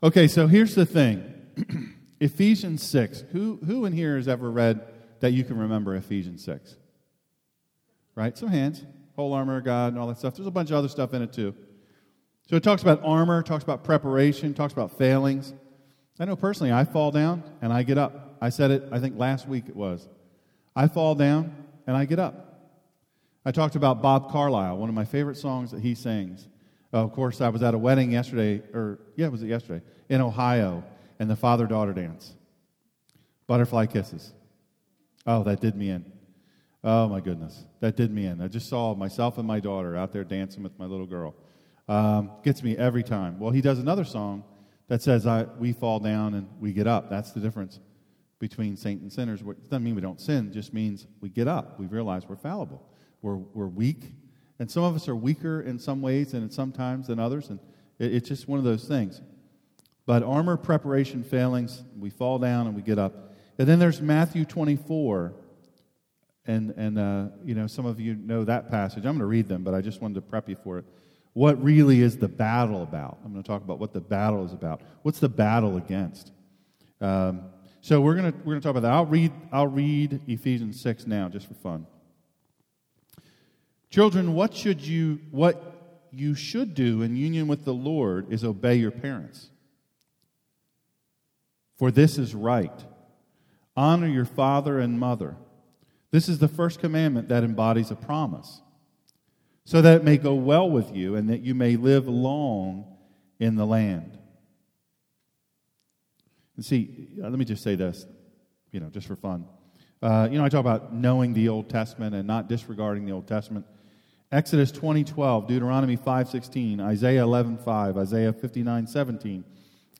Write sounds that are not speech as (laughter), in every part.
Okay, so here's the thing (clears throat) Ephesians 6. Who, who in here has ever read that you can remember Ephesians 6? Right? Some hands. Whole armor of God and all that stuff. There's a bunch of other stuff in it too. So it talks about armor, talks about preparation, talks about failings. I know personally, I fall down and I get up. I said it, I think last week it was. I fall down and I get up. I talked about Bob Carlisle, one of my favorite songs that he sings. Of course, I was at a wedding yesterday, or yeah, was it yesterday, in Ohio, and the father daughter dance. Butterfly kisses. Oh, that did me in. Oh, my goodness. That did me in. I just saw myself and my daughter out there dancing with my little girl. Um, gets me every time. Well, he does another song that says, I, We fall down and we get up. That's the difference between saints and sinners. It doesn't mean we don't sin, it just means we get up. We realize we're fallible. We're, we're weak, and some of us are weaker in some ways and sometimes than others, and it, it's just one of those things. But armor preparation failings, we fall down and we get up. And then there's Matthew 24. And, and uh, you know, some of you know that passage. I'm going to read them, but I just wanted to prep you for it. What really is the battle about? I'm going to talk about what the battle is about. What's the battle against? Um, so we're going to we're going to talk about that. I'll read I'll read Ephesians 6 now just for fun. Children, what should you what you should do in union with the Lord is obey your parents. For this is right. Honor your father and mother. This is the first commandment that embodies a promise, so that it may go well with you and that you may live long in the land. And see, uh, let me just say this, you know, just for fun. Uh, you know, I talk about knowing the Old Testament and not disregarding the Old Testament. Exodus 20:12, Deuteronomy 5:16, Isaiah 11:5, Isaiah 59:17,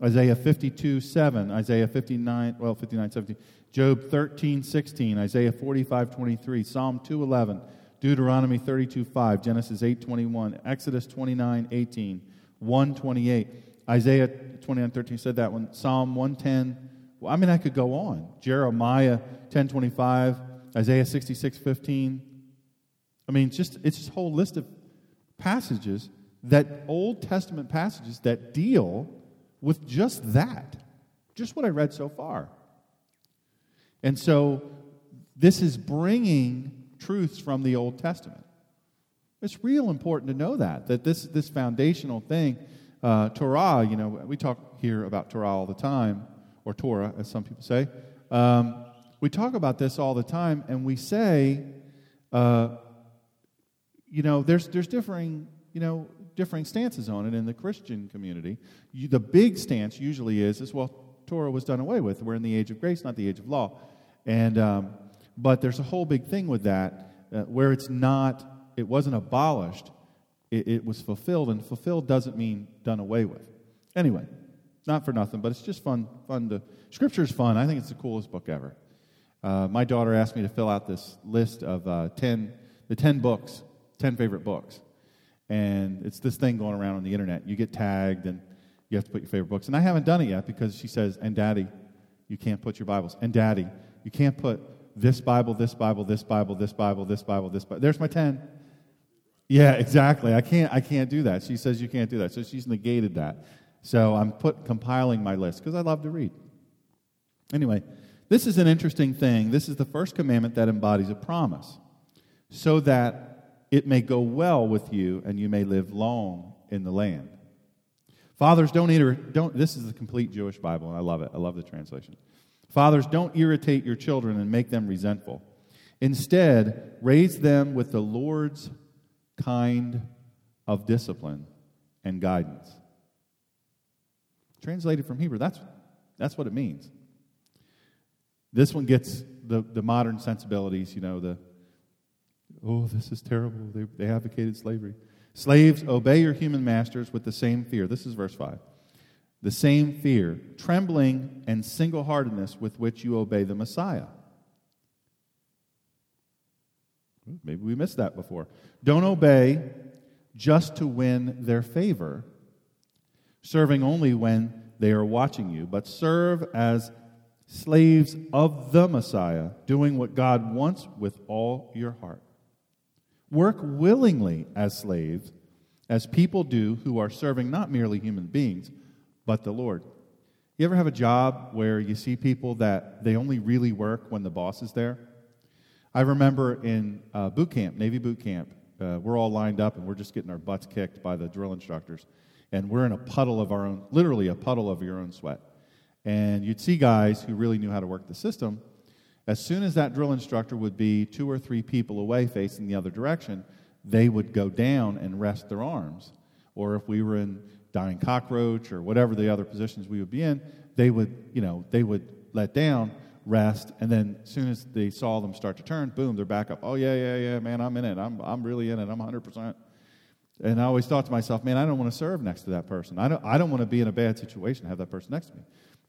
Isaiah 52:7, Isaiah 59, well 59:17, Job 13:16, Isaiah 45:23, Psalm 2:11, Deuteronomy 32:5, Genesis 8:21, Exodus 29:18, 128, Isaiah 29:13 said that one, Psalm 110. Well, I mean I could go on. Jeremiah 10:25, Isaiah 66:15, I mean, just it's a whole list of passages that Old Testament passages that deal with just that, just what I read so far. And so this is bringing truths from the Old Testament. It's real important to know that, that this, this foundational thing, uh, Torah, you know, we talk here about Torah all the time, or Torah, as some people say. Um, we talk about this all the time, and we say, uh, you know, there's, there's differing, you know, differing stances on it in the Christian community. You, the big stance usually is, is, well, Torah was done away with. We're in the age of grace, not the age of law. And, um, but there's a whole big thing with that uh, where it's not, it wasn't abolished, it, it was fulfilled. And fulfilled doesn't mean done away with. Anyway, not for nothing, but it's just fun, fun to, Scripture is fun. I think it's the coolest book ever. Uh, my daughter asked me to fill out this list of uh, 10, the 10 books 10 favorite books. And it's this thing going around on the internet. You get tagged and you have to put your favorite books. And I haven't done it yet because she says, and daddy, you can't put your Bibles. And daddy, you can't put this Bible, this Bible, this Bible, this Bible, this Bible, this Bible. There's my 10. Yeah, exactly. I can't, I can't do that. She says you can't do that. So she's negated that. So I'm put, compiling my list because I love to read. Anyway, this is an interesting thing. This is the first commandment that embodies a promise so that it may go well with you and you may live long in the land. Fathers, don't, ir- don't this is the complete Jewish Bible, and I love it. I love the translation. Fathers, don't irritate your children and make them resentful. Instead, raise them with the Lord's kind of discipline and guidance. Translated from Hebrew, that's, that's what it means. This one gets the, the modern sensibilities, you know, the Oh, this is terrible. They, they advocated slavery. Slaves, obey your human masters with the same fear. This is verse 5. The same fear, trembling, and single heartedness with which you obey the Messiah. Maybe we missed that before. Don't obey just to win their favor, serving only when they are watching you, but serve as slaves of the Messiah, doing what God wants with all your heart. Work willingly as slaves, as people do who are serving not merely human beings, but the Lord. You ever have a job where you see people that they only really work when the boss is there? I remember in uh, boot camp, Navy boot camp, uh, we're all lined up and we're just getting our butts kicked by the drill instructors. And we're in a puddle of our own, literally a puddle of your own sweat. And you'd see guys who really knew how to work the system. As soon as that drill instructor would be two or three people away facing the other direction, they would go down and rest their arms. Or if we were in dying cockroach or whatever the other positions we would be in, they would, you know, they would let down, rest, and then as soon as they saw them start to turn, boom, they're back up. Oh yeah, yeah, yeah, man, I'm in it. I'm I'm really in it. I'm 100%. And I always thought to myself, man, I don't want to serve next to that person. I don't, I don't want to be in a bad situation have that person next to me.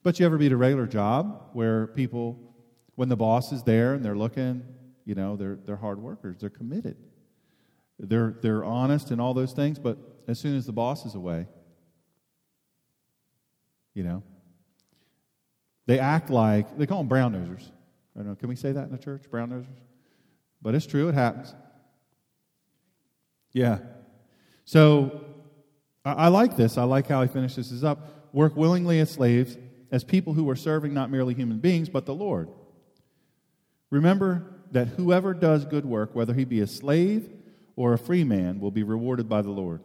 But you ever be at a regular job where people, when the boss is there and they're looking, you know, they're, they're hard workers, they're committed, they're, they're honest and all those things, but as soon as the boss is away, you know, they act like, they call them brown nosers. I don't know, can we say that in the church, brown nosers? But it's true, it happens. Yeah. So I, I like this. I like how he finishes this up. Work willingly as slaves as people who are serving not merely human beings, but the Lord. Remember that whoever does good work, whether he be a slave or a free man, will be rewarded by the Lord.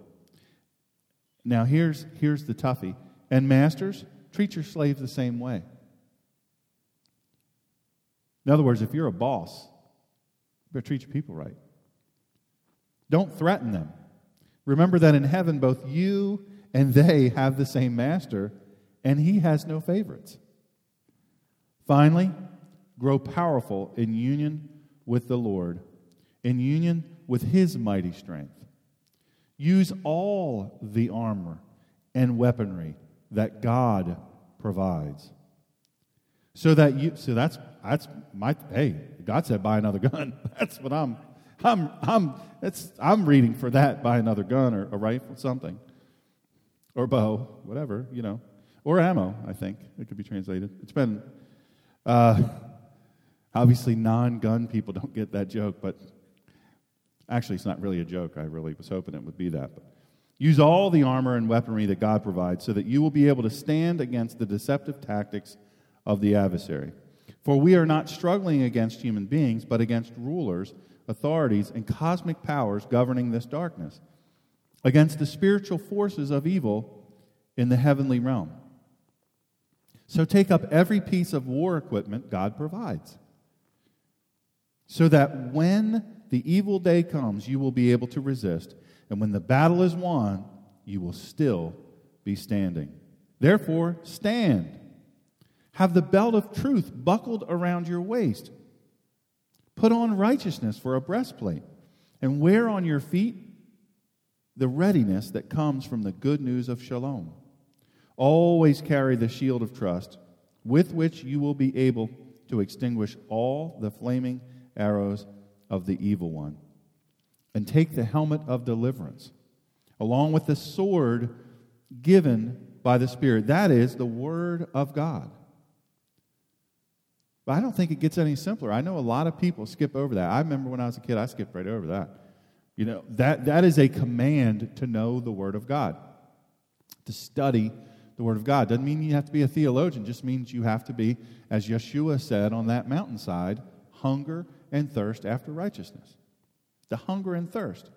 Now, here's, here's the toughie. And masters, treat your slaves the same way. In other words, if you're a boss, you treat your people right. Don't threaten them. Remember that in heaven, both you and they have the same master and he has no favorites. Finally, grow powerful in union with the Lord, in union with his mighty strength. Use all the armor and weaponry that God provides. So that you so that's that's my hey, God said buy another gun. (laughs) That's what I'm I'm I'm that's I'm reading for that buy another gun or a rifle something. Or bow, whatever, you know or ammo, I think it could be translated. It's been, uh, obviously, non gun people don't get that joke, but actually, it's not really a joke. I really was hoping it would be that. But use all the armor and weaponry that God provides so that you will be able to stand against the deceptive tactics of the adversary. For we are not struggling against human beings, but against rulers, authorities, and cosmic powers governing this darkness, against the spiritual forces of evil in the heavenly realm. So take up every piece of war equipment God provides, so that when the evil day comes, you will be able to resist, and when the battle is won, you will still be standing. Therefore, stand. Have the belt of truth buckled around your waist. Put on righteousness for a breastplate, and wear on your feet the readiness that comes from the good news of shalom. Always carry the shield of trust, with which you will be able to extinguish all the flaming arrows of the evil one. And take the helmet of deliverance, along with the sword given by the Spirit. That is the Word of God. But I don't think it gets any simpler. I know a lot of people skip over that. I remember when I was a kid, I skipped right over that. You know, that, that is a command to know the Word of God, to study the Word of God. Doesn't mean you have to be a theologian, just means you have to be, as Yeshua said on that mountainside, hunger and thirst after righteousness. The hunger and thirst.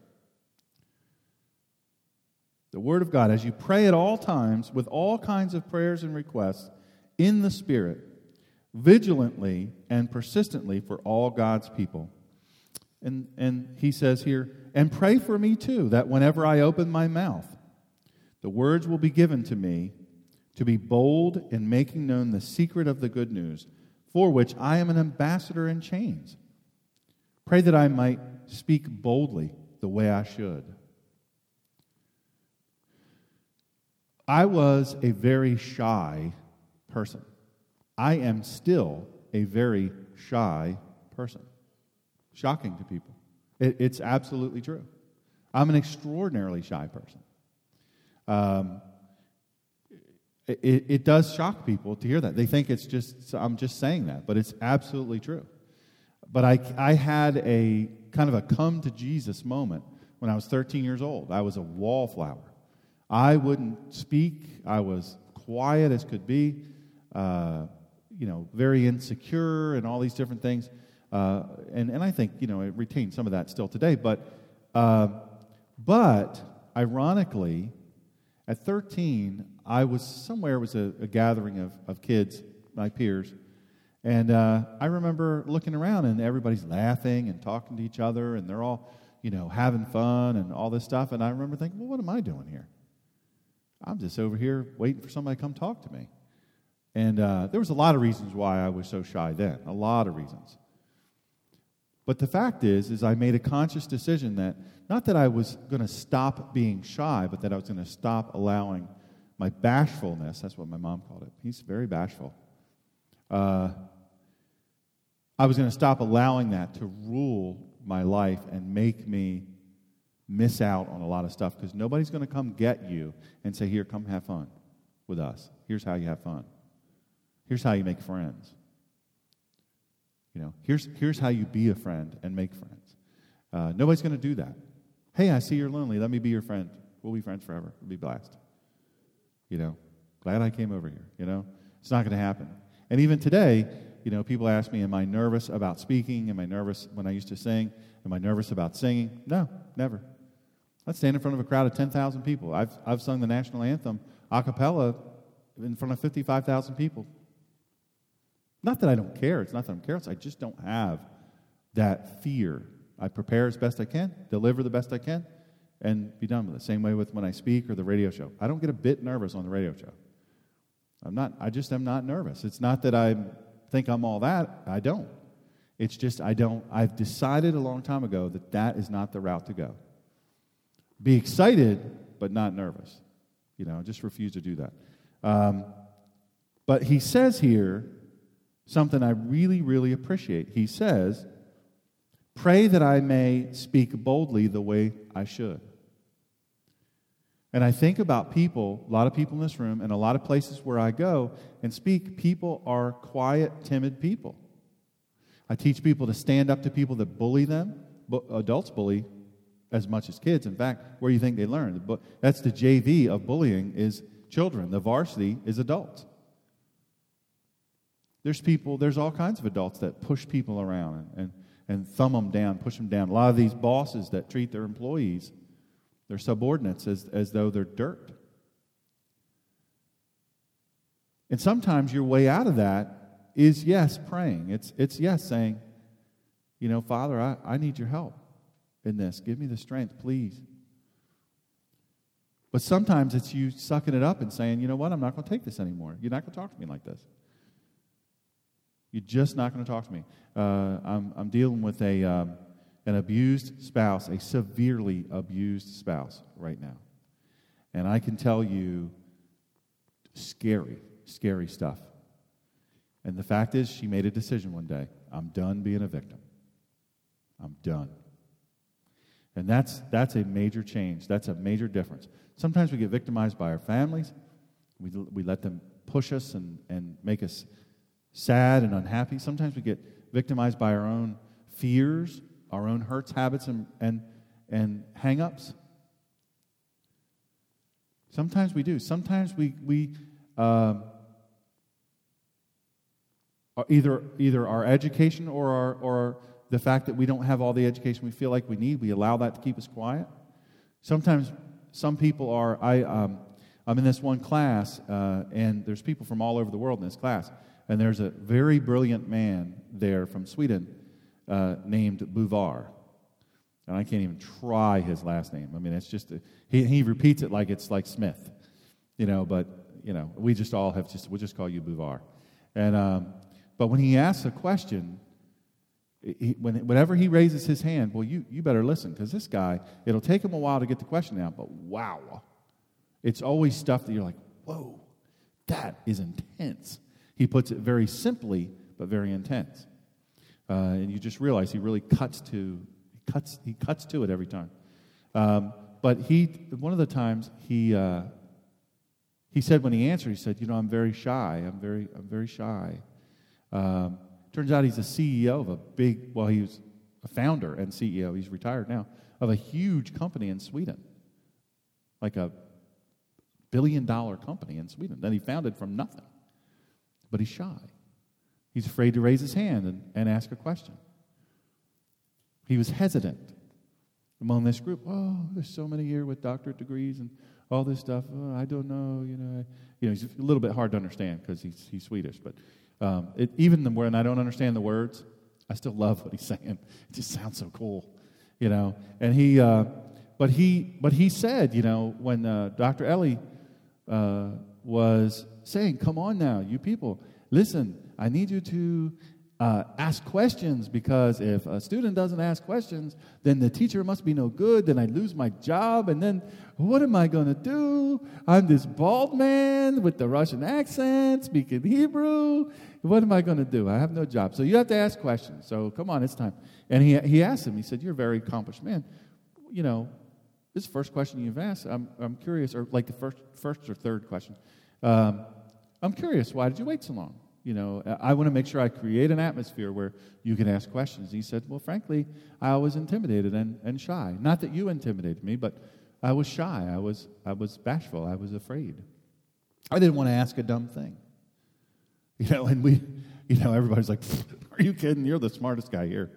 The Word of God, as you pray at all times with all kinds of prayers and requests in the Spirit, vigilantly and persistently for all God's people. And, and he says here, and pray for me too, that whenever I open my mouth, the words will be given to me to be bold in making known the secret of the good news, for which I am an ambassador in chains. Pray that I might speak boldly the way I should. I was a very shy person. I am still a very shy person. Shocking to people. It, it's absolutely true. I'm an extraordinarily shy person. Um, it, it does shock people to hear that. They think it's just, I'm just saying that, but it's absolutely true. But I, I had a kind of a come to Jesus moment when I was 13 years old. I was a wallflower. I wouldn't speak, I was quiet as could be, uh, you know, very insecure and all these different things. Uh, and, and I think, you know, it retains some of that still today. But, uh, but ironically, at 13, I was somewhere, it was a, a gathering of, of kids, my peers. And uh, I remember looking around and everybody's laughing and talking to each other and they're all, you know, having fun and all this stuff. And I remember thinking, well, what am I doing here? I'm just over here waiting for somebody to come talk to me. And uh, there was a lot of reasons why I was so shy then, a lot of reasons. But the fact is, is I made a conscious decision that not that I was going to stop being shy, but that I was going to stop allowing my bashfulness. That's what my mom called it. He's very bashful. Uh, I was going to stop allowing that to rule my life and make me miss out on a lot of stuff because nobody's going to come get you and say, Here, come have fun with us. Here's how you have fun. Here's how you make friends. You know, here's, here's how you be a friend and make friends. Uh, nobody's going to do that. Hey, I see you're lonely. Let me be your friend. We'll be friends forever. We'll be blessed. You know, glad I came over here. You know, it's not going to happen. And even today, you know, people ask me, Am I nervous about speaking? Am I nervous when I used to sing? Am I nervous about singing? No, never. I'd stand in front of a crowd of 10,000 people. I've, I've sung the national anthem a cappella in front of 55,000 people. Not that I don't care. It's not that I'm careless. I just don't have that fear. I prepare as best I can, deliver the best I can, and be done with it. Same way with when I speak or the radio show. I don't get a bit nervous on the radio show. I'm not, I just am not nervous. It's not that I think I'm all that. I don't. It's just I don't, I've decided a long time ago that that is not the route to go. Be excited, but not nervous. You know, just refuse to do that. Um, but he says here something I really, really appreciate. He says, Pray that I may speak boldly the way I should. And I think about people, a lot of people in this room, and a lot of places where I go and speak, people are quiet, timid people. I teach people to stand up to people that bully them. But adults bully as much as kids. In fact, where do you think they learn? That's the JV of bullying is children. The varsity is adults. There's people, there's all kinds of adults that push people around and, and, and thumb them down, push them down. A lot of these bosses that treat their employees, their subordinates, as, as though they're dirt. And sometimes your way out of that is yes, praying. It's, it's yes, saying, you know, Father, I, I need your help in this. Give me the strength, please. But sometimes it's you sucking it up and saying, you know what, I'm not going to take this anymore. You're not going to talk to me like this. You're just not going to talk to me. Uh, I'm, I'm dealing with a, um, an abused spouse, a severely abused spouse right now. And I can tell you scary, scary stuff. And the fact is, she made a decision one day I'm done being a victim. I'm done. And that's, that's a major change. That's a major difference. Sometimes we get victimized by our families. We, we let them push us and, and make us sad and unhappy. Sometimes we get victimized by our own fears, our own hurts, habits, and, and, and hang ups. Sometimes we do. Sometimes we, we uh, either, either our education or, our, or the fact that we don't have all the education we feel like we need, we allow that to keep us quiet. Sometimes some people are, I, um, I'm in this one class, uh, and there's people from all over the world in this class. And there's a very brilliant man there from Sweden uh, named Buvar. And I can't even try his last name. I mean, it's just, a, he, he repeats it like it's like Smith, you know, but, you know, we just all have just, we'll just call you Buvar. And, um, but when he asks a question, he, when, whenever he raises his hand, well, you, you better listen because this guy, it'll take him a while to get the question out, but wow. It's always stuff that you're like, whoa, that is intense. He puts it very simply, but very intense. Uh, and you just realize he really cuts to he cuts he cuts to it every time. Um, but he one of the times he uh, he said when he answered he said you know I'm very shy I'm very I'm very shy. Um, turns out he's a CEO of a big well he was a founder and CEO he's retired now of a huge company in Sweden, like a billion dollar company in Sweden that he founded from nothing. But he's shy. He's afraid to raise his hand and, and ask a question. He was hesitant among this group. Oh, there's so many here with doctorate degrees and all this stuff. Oh, I don't know. You know, you know, he's a little bit hard to understand because he's, he's Swedish. But um, it, even when I don't understand the words, I still love what he's saying. It just sounds so cool, you know. And he, uh, but he, but he said, you know, when uh, Dr. Ellie uh, was saying, "Come on now, you people, listen. I need you to uh, ask questions because if a student doesn't ask questions, then the teacher must be no good. Then I lose my job, and then what am I going to do? I'm this bald man with the Russian accent, speaking Hebrew. What am I going to do? I have no job. So you have to ask questions. So come on, it's time. And he, he asked him, he said, You're a very accomplished man. You know, this is the first question you've asked. I'm, I'm curious, or like the first, first or third question. Um, I'm curious, why did you wait so long? You know, I want to make sure I create an atmosphere where you can ask questions. He said, Well, frankly, I was intimidated and, and shy. Not that you intimidated me, but I was shy. I was, I was bashful. I was afraid. I didn't want to ask a dumb thing. (laughs) You know, and we, you know, everybody's like, (laughs) Are you kidding? You're the smartest guy here.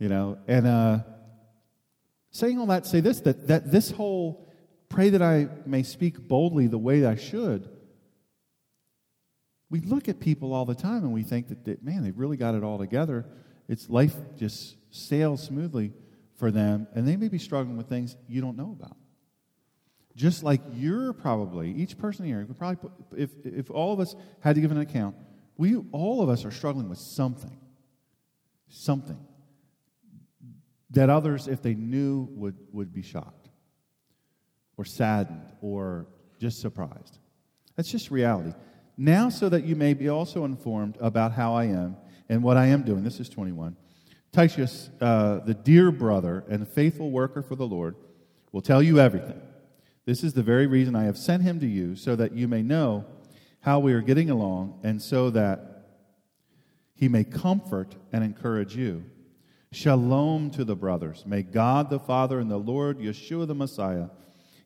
You know, and uh, saying all that, say this that, that this whole pray that I may speak boldly the way I should we look at people all the time and we think that, man, they've really got it all together. It's life just sails smoothly for them, and they may be struggling with things you don't know about. Just like you're probably, each person here, could probably put, if, if all of us had to give an account, we all of us are struggling with something. Something that others, if they knew, would, would be shocked or saddened or just surprised. That's just reality. Now, so that you may be also informed about how I am and what I am doing. This is 21. Tychicus, uh, the dear brother and faithful worker for the Lord, will tell you everything. This is the very reason I have sent him to you, so that you may know how we are getting along, and so that he may comfort and encourage you. Shalom to the brothers. May God the Father and the Lord Yeshua the Messiah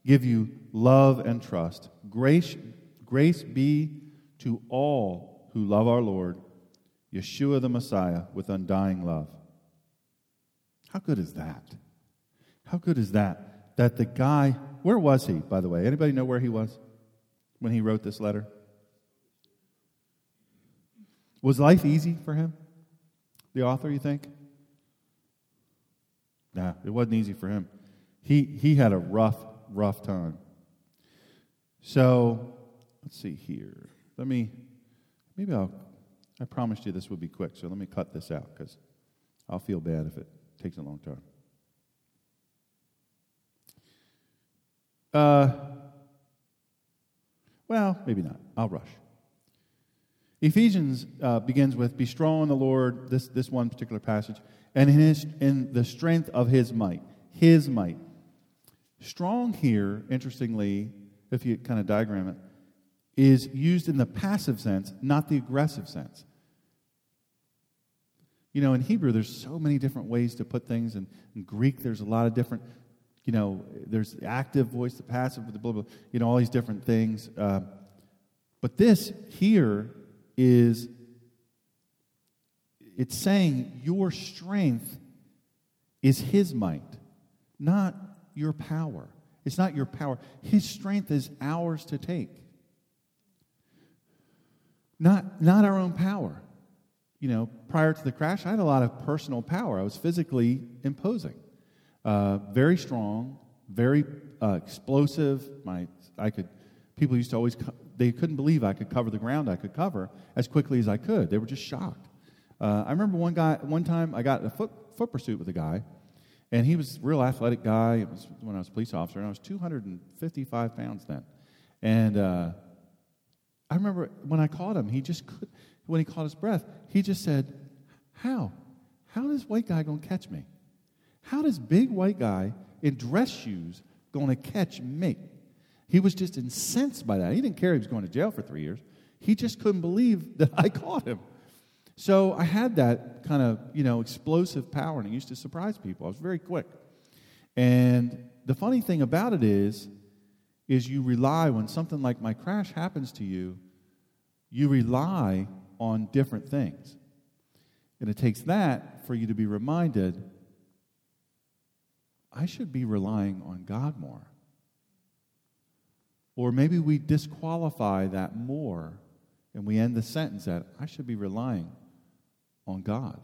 give you love and trust. Grace, grace be to all who love our Lord, Yeshua the Messiah, with undying love. How good is that? How good is that? That the guy, where was he, by the way? Anybody know where he was when he wrote this letter? Was life easy for him? The author, you think? Nah, it wasn't easy for him. He, he had a rough, rough time. So, let's see here. Let me, maybe I'll, I promised you this would be quick, so let me cut this out because I'll feel bad if it takes a long time. Uh, well, maybe not. I'll rush. Ephesians uh, begins with, Be strong in the Lord, this, this one particular passage, and in, his, in the strength of his might. His might. Strong here, interestingly, if you kind of diagram it, is used in the passive sense, not the aggressive sense. You know, in Hebrew, there's so many different ways to put things. And in Greek, there's a lot of different, you know, there's the active voice, the passive, the blah, blah, you know, all these different things. Uh, but this here is, it's saying your strength is his might, not your power. It's not your power. His strength is ours to take not, not our own power. You know, prior to the crash, I had a lot of personal power. I was physically imposing, uh, very strong, very uh, explosive. My, I could, people used to always, co- they couldn't believe I could cover the ground I could cover as quickly as I could. They were just shocked. Uh, I remember one guy, one time I got a foot, foot pursuit with a guy, and he was a real athletic guy. It was when I was a police officer, and I was 255 pounds then. And uh, I remember when I caught him, he just could, when he caught his breath, he just said, How? How does white guy to catch me? How does big white guy in dress shoes to catch me? He was just incensed by that. He didn't care he was going to jail for three years. He just couldn't believe (laughs) that I caught him. So I had that kind of, you know, explosive power, and it used to surprise people. I was very quick. And the funny thing about it is, is you rely, when something like my crash happens to you, you rely on different things. And it takes that for you to be reminded I should be relying on God more. Or maybe we disqualify that more and we end the sentence at I should be relying on God.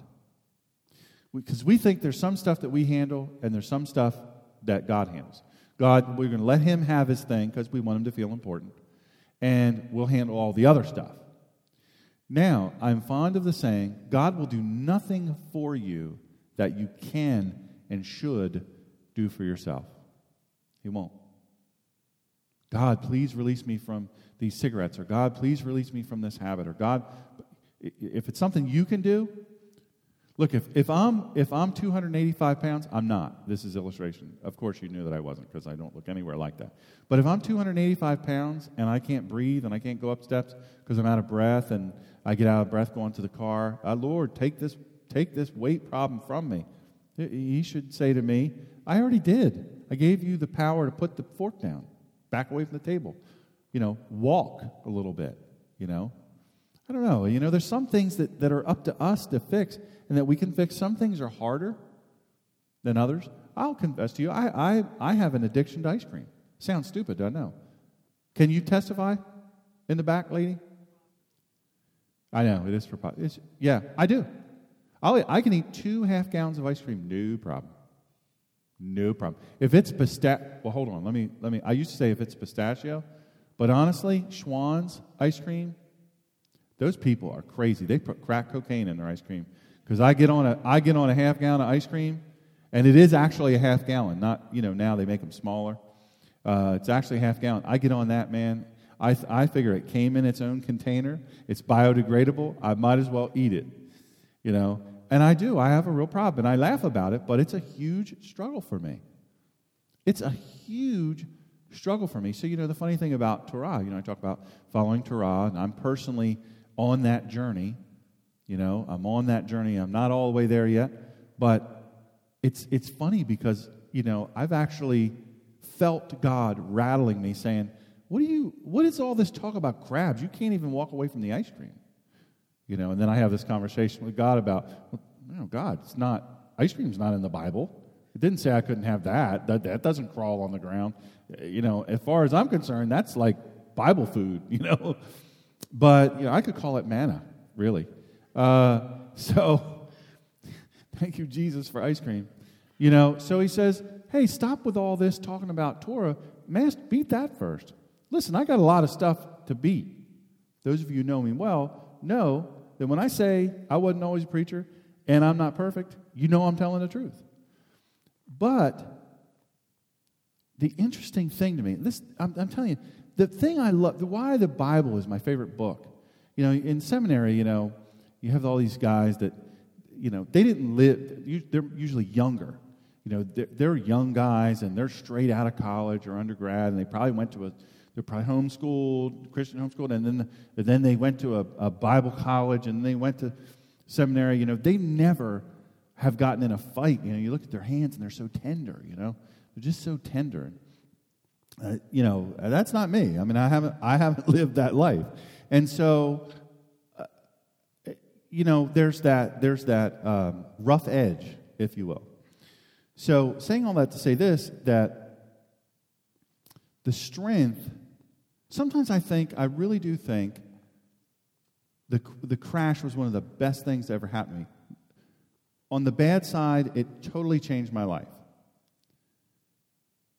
Because we, we think there's some stuff that we handle and there's some stuff that God handles. God, we're going to let Him have His thing because we want Him to feel important, and we'll handle all the other stuff. Now, I'm fond of the saying, God will do nothing for you that you can and should do for yourself. He won't. God, please release me from these cigarettes, or God, please release me from this habit, or God, if it's something you can do, Look, if, if, I'm, if I'm 285 pounds, I'm not. This is illustration. Of course, you knew that I wasn't because I don't look anywhere like that. But if I'm 285 pounds and I can't breathe and I can't go up steps because I'm out of breath and I get out of breath going to the car, uh, Lord, take this, take this weight problem from me. He should say to me, I already did. I gave you the power to put the fork down, back away from the table. You know, walk a little bit, you know. I don't know. You know, there's some things that, that are up to us to fix and that we can fix. Some things are harder than others. I'll confess to you, I, I, I have an addiction to ice cream. Sounds stupid, I know. Can you testify in the back, lady? I know, it is for it's, Yeah, I do. I'll, I can eat two half gallons of ice cream, no problem. No problem. If it's pistachio, well, hold on. Let me, let me, I used to say if it's pistachio, but honestly, Schwan's ice cream, those people are crazy. They put crack cocaine in their ice cream. Because I get on a I get on a half gallon of ice cream, and it is actually a half gallon. Not you know now they make them smaller. Uh, it's actually a half gallon. I get on that man. I th- I figure it came in its own container. It's biodegradable. I might as well eat it. You know, and I do. I have a real problem, and I laugh about it. But it's a huge struggle for me. It's a huge struggle for me. So you know the funny thing about Torah. You know I talk about following Torah, and I'm personally on that journey. You know, I'm on that journey. I'm not all the way there yet, but it's it's funny because you know I've actually felt God rattling me, saying, "What do you? What is all this talk about crabs? You can't even walk away from the ice cream." You know, and then I have this conversation with God about, well, know, God, it's not ice cream's not in the Bible. It didn't say I couldn't have that. That that doesn't crawl on the ground. You know, as far as I'm concerned, that's like Bible food. (laughs) You know, but you know, I could call it manna, really. Uh, so, (laughs) thank you, Jesus, for ice cream. You know, so he says, hey, stop with all this talking about Torah. Man, beat that first. Listen, I got a lot of stuff to beat. Those of you who know me well know that when I say I wasn't always a preacher and I'm not perfect, you know I'm telling the truth. But the interesting thing to me, this I'm, I'm telling you, the thing I love, the, why the Bible is my favorite book. You know, in seminary, you know, you have all these guys that, you know, they didn't live, they're usually younger. You know, they're, they're young guys and they're straight out of college or undergrad and they probably went to a, they're probably homeschooled, Christian homeschooled, and then, and then they went to a, a Bible college and they went to seminary. You know, they never have gotten in a fight. You know, you look at their hands and they're so tender, you know, they're just so tender. Uh, you know, that's not me. I mean, I haven't, I haven't (laughs) lived that life. And so you know, there's that, there's that um, rough edge, if you will. So, saying all that to say this, that the strength, sometimes I think, I really do think, the, the crash was one of the best things that ever happened to me. On the bad side, it totally changed my life.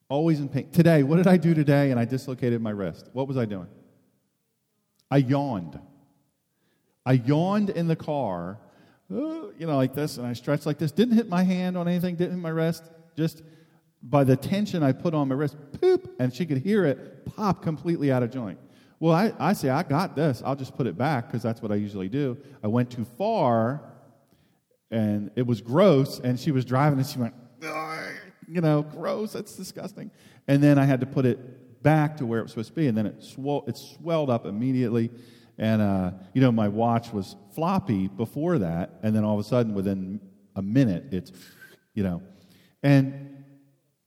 Always in pain. Today, what did I do today? And I dislocated my wrist. What was I doing? I yawned. I yawned in the car, you know, like this, and I stretched like this. Didn't hit my hand on anything, didn't hit my wrist. Just by the tension I put on my wrist, poop, and she could hear it pop completely out of joint. Well, I, I say, I got this. I'll just put it back because that's what I usually do. I went too far, and it was gross, and she was driving, and she went, you know, gross, that's disgusting. And then I had to put it back to where it was supposed to be, and then it, swell, it swelled up immediately. And, uh, you know, my watch was floppy before that, and then all of a sudden, within a minute, it's, you know, and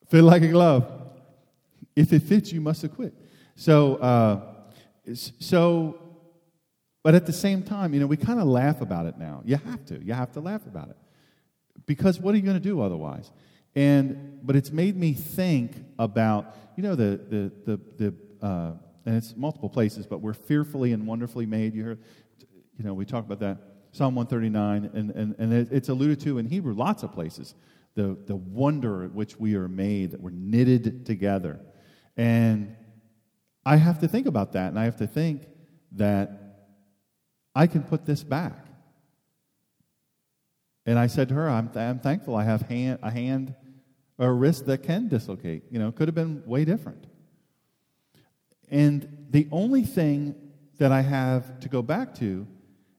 fit like a glove. If it fits, you must acquit. So, uh, so, but at the same time, you know, we kind of laugh about it now. You have to. You have to laugh about it. Because what are you going to do otherwise? And, but it's made me think about, you know, the, the, the, the uh, and it's multiple places, but we're fearfully and wonderfully made. You heard, you know, we talk about that. Psalm 139, and, and, and it's alluded to in Hebrew lots of places. The, the wonder at which we are made, that we're knitted together. And I have to think about that, and I have to think that I can put this back. And I said to her, I'm, I'm thankful I have hand, a hand or a wrist that can dislocate. You know, could have been way different. And the only thing that I have to go back to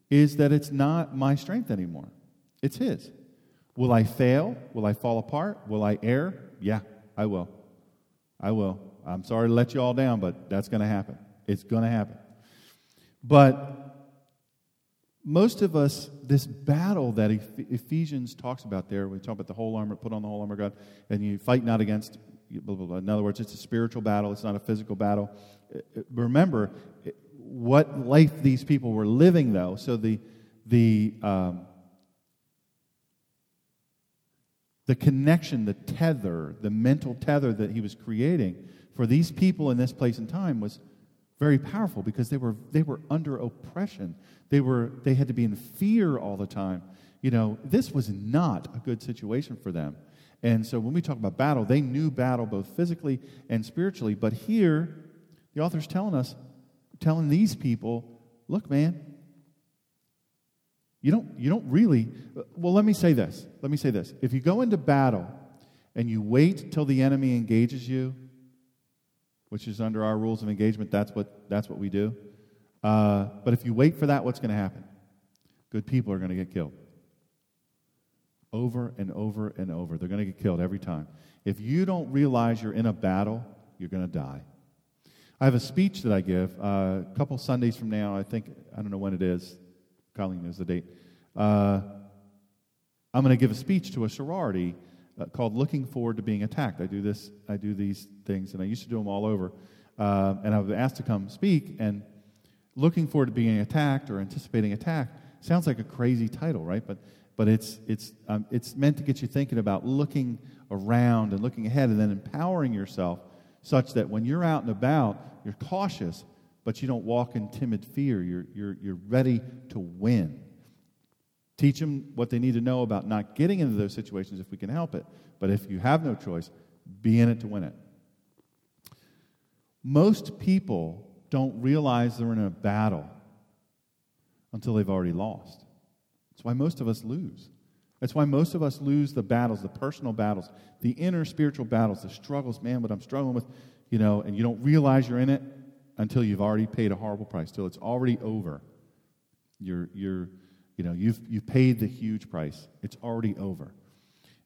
is that it's not my strength anymore, it's His. Will I fail? Will I fall apart? Will I err? Yeah, I will. I will. I'm sorry to let you all down, but that's going to happen. It's going to happen. But most of us, this battle that Ephesians talks about there, we talk about the whole armor, put on the whole armor of God, and you fight not against, blah, blah, blah. in other words, it's a spiritual battle, it's not a physical battle. Uh, uh, remember, what life these people were living, though. So the, the, um, the connection, the tether, the mental tether that he was creating for these people in this place and time was very powerful because they were, they were under oppression. They, were, they had to be in fear all the time. You know, this was not a good situation for them. And so when we talk about battle, they knew battle both physically and spiritually. But here, the author's telling us telling these people, look, man, you don't, you don't really. Well, let me say this. Let me say this. If you go into battle and you wait till the enemy engages you, which is under our rules of engagement, that's what, that's what we do. Uh, but if you wait for that, what's going to happen? Good people are going to get killed. Over and over and over. They're going to get killed every time. If you don't realize you're in a battle, you're going to die. I have a speech that I give uh, a couple Sundays from now. I think, I don't know when it is. Colleen knows the date. Uh, I'm going to give a speech to a sorority uh, called Looking Forward to Being Attacked. I do this, I do these things, and I used to do them all over. Uh, and I was asked to come speak, and looking forward to being attacked or anticipating attack sounds like a crazy title, right? But, but it's, it's, um, it's meant to get you thinking about looking around and looking ahead and then empowering yourself such that when you're out and about, you're cautious, but you don't walk in timid fear. You're, you're, you're ready to win. Teach them what they need to know about not getting into those situations if we can help it. But if you have no choice, be in it to win it. Most people don't realize they're in a battle until they've already lost. That's why most of us lose. That's why most of us lose the battles, the personal battles, the inner spiritual battles, the struggles. Man, what I'm struggling with, you know, and you don't realize you're in it until you've already paid a horrible price, till it's already over. You're, you're, you know, you've, you've paid the huge price. It's already over.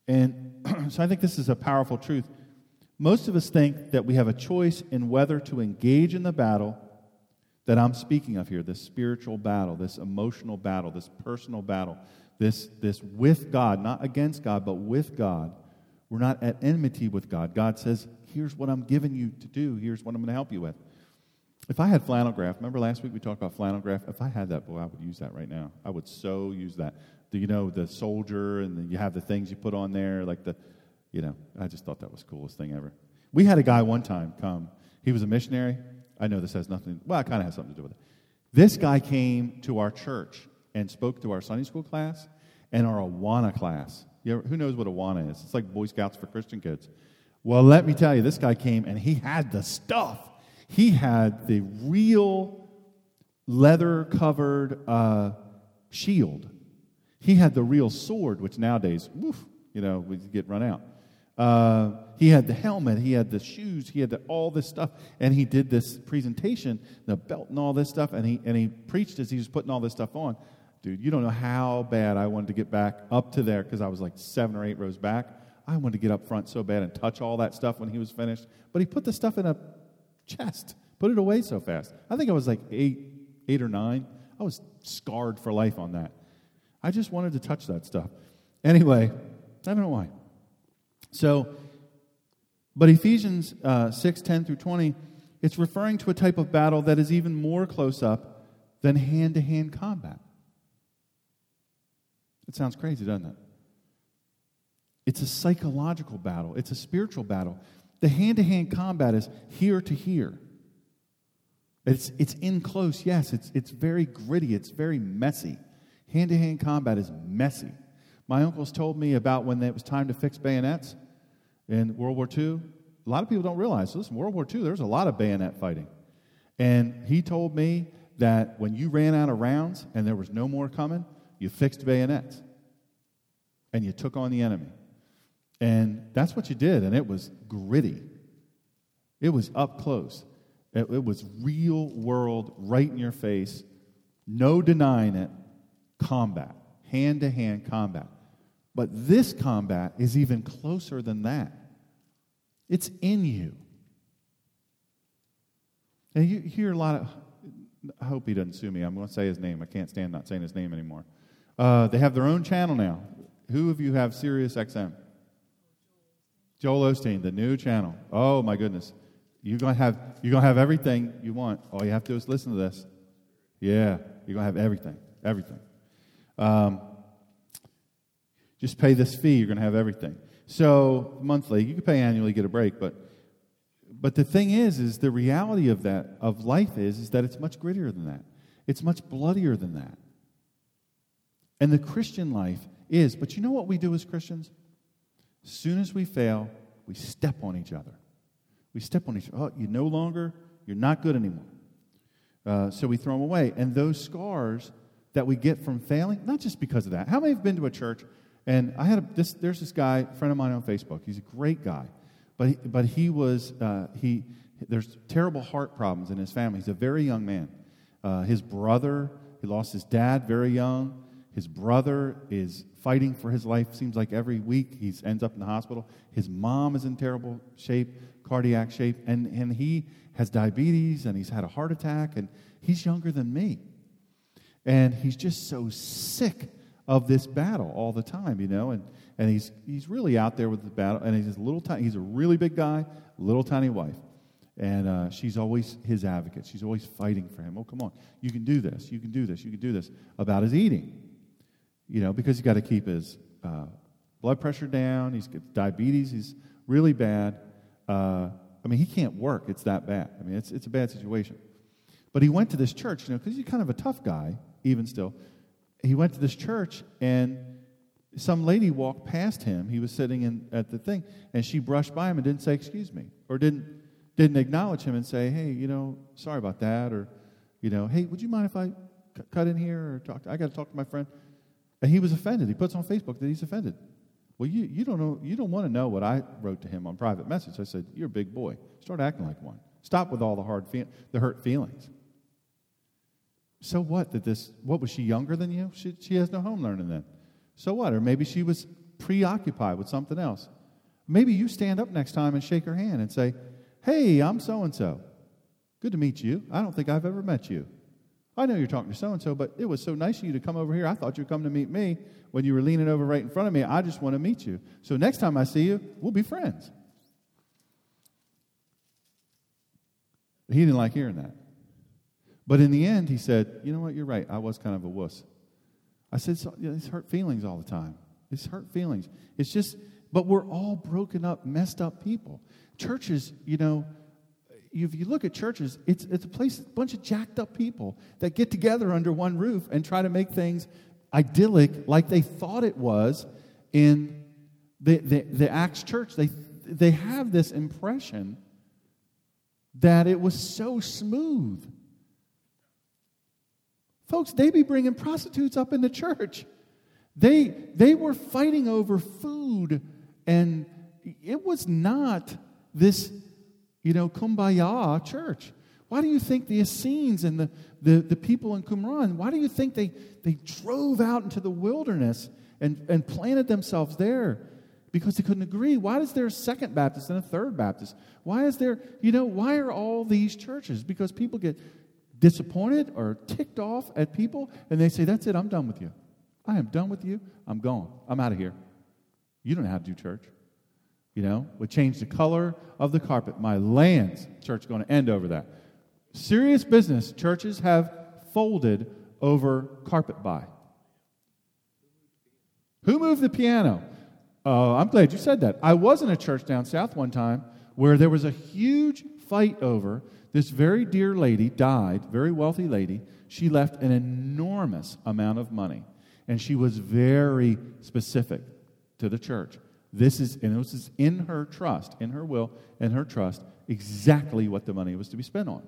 And (clears throat) so I think this is a powerful truth. Most of us think that we have a choice in whether to engage in the battle that I'm speaking of here this spiritual battle, this emotional battle, this personal battle this, this with God, not against God, but with God. We're not at enmity with God. God says, Here's what I'm giving you to do, here's what I'm going to help you with. If I had flannel graph, remember last week we talked about flannel graph? If I had that, boy, I would use that right now. I would so use that. Do you know the soldier and the, you have the things you put on there, like the, you know, I just thought that was coolest thing ever. We had a guy one time come. He was a missionary. I know this has nothing, well, it kind of has something to do with it. This guy came to our church and spoke to our Sunday school class and our Awana class. Ever, who knows what Awana is? It's like Boy Scouts for Christian kids. Well, let me tell you, this guy came and he had the stuff. He had the real leather covered uh, shield. He had the real sword, which nowadays, woof, you know, we get run out. Uh, he had the helmet, he had the shoes, he had the, all this stuff, and he did this presentation, the belt and all this stuff, and he and he preached as he was putting all this stuff on. Dude, you don't know how bad I wanted to get back up to there because I was like seven or eight rows back. I wanted to get up front so bad and touch all that stuff when he was finished. But he put the stuff in a chest, put it away so fast. I think I was like eight, eight or nine. I was scarred for life on that. I just wanted to touch that stuff. Anyway, I don't know why. So But Ephesians uh, 6 10 through 20, it's referring to a type of battle that is even more close up than hand to hand combat. It sounds crazy, doesn't it? It's a psychological battle, it's a spiritual battle. The hand to hand combat is here to here. It's, it's in close, yes. It's, it's very gritty, it's very messy. Hand to hand combat is messy. My uncles told me about when it was time to fix bayonets in World War II. A lot of people don't realize, listen, World War II, there's a lot of bayonet fighting. And he told me that when you ran out of rounds and there was no more coming, you fixed bayonets and you took on the enemy. And that's what you did, and it was gritty. It was up close. It, it was real world, right in your face, no denying it, combat, hand to hand combat. But this combat is even closer than that. It's in you. And you hear a lot of, I hope he doesn't sue me. I'm going to say his name. I can't stand not saying his name anymore. Uh, they have their own channel now. Who of you have Sirius XM? Joel Osteen, the new channel. Oh my goodness. You're gonna have you're gonna have everything you want. All you have to do is listen to this. Yeah, you're gonna have everything. Everything. Um, just pay this fee, you're gonna have everything. So monthly, you can pay annually, get a break, but but the thing is, is the reality of that of life is, is that it's much grittier than that. It's much bloodier than that. And the Christian life is, but you know what we do as Christians? As soon as we fail, we step on each other. We step on each other. Oh, you no longer, you're not good anymore. Uh, so we throw them away. And those scars that we get from failing, not just because of that. How many have been to a church? And I had a, this, there's this guy, friend of mine on Facebook. He's a great guy. But he, but he was, uh, he, there's terrible heart problems in his family. He's a very young man. Uh, his brother, he lost his dad very young. His brother is fighting for his life, seems like every week he ends up in the hospital. His mom is in terrible shape, cardiac shape, and, and he has diabetes and he's had a heart attack, and he's younger than me. And he's just so sick of this battle all the time, you know, and, and he's, he's really out there with the battle, and he's a little tiny, he's a really big guy, little tiny wife. And uh, she's always his advocate. She's always fighting for him. Oh, come on. You can do this. You can do this. You can do this. About his eating you know, because he's got to keep his uh, blood pressure down. He's got diabetes. He's really bad. Uh, I mean, he can't work. It's that bad. I mean, it's, it's a bad situation. But he went to this church, you know, because he's kind of a tough guy, even still. He went to this church, and some lady walked past him. He was sitting in, at the thing, and she brushed by him and didn't say, Excuse me, or didn't, didn't acknowledge him and say, Hey, you know, sorry about that, or, you know, hey, would you mind if I cut in here or talk? To, I got to talk to my friend. And he was offended. He puts on Facebook that he's offended. Well, you, you don't know, you don't want to know what I wrote to him on private message. I said, You're a big boy. Start acting like one. Stop with all the hard fe- the hurt feelings. So what that this what was she younger than you? She, she has no home learning then. So what? Or maybe she was preoccupied with something else. Maybe you stand up next time and shake her hand and say, Hey, I'm so and so. Good to meet you. I don't think I've ever met you. I know you're talking to so and so, but it was so nice of you to come over here. I thought you'd come to meet me when you were leaning over right in front of me. I just want to meet you. So next time I see you, we'll be friends. He didn't like hearing that. But in the end, he said, You know what? You're right. I was kind of a wuss. I said, so, yeah, It's hurt feelings all the time. It's hurt feelings. It's just, but we're all broken up, messed up people. Churches, you know, if you look at churches, it's, it's a place, a bunch of jacked up people that get together under one roof and try to make things idyllic like they thought it was in the, the, the Acts church. They, they have this impression that it was so smooth. Folks, they be bringing prostitutes up in the church. They, they were fighting over food, and it was not this you know, kumbaya church. Why do you think the Essenes and the, the, the people in Qumran, why do you think they, they drove out into the wilderness and, and planted themselves there? Because they couldn't agree. Why is there a second Baptist and a third Baptist? Why is there, you know, why are all these churches? Because people get disappointed or ticked off at people and they say, That's it, I'm done with you. I am done with you. I'm gone. I'm out of here. You don't know how to do church. You know, would change the color of the carpet. My lands, church going to end over that. Serious business, churches have folded over carpet buy. Who moved the piano? Uh, I'm glad you said that. I was in a church down south one time where there was a huge fight over this very dear lady died, very wealthy lady. She left an enormous amount of money, and she was very specific to the church. This is, and this is in her trust, in her will, and her trust, exactly what the money was to be spent on.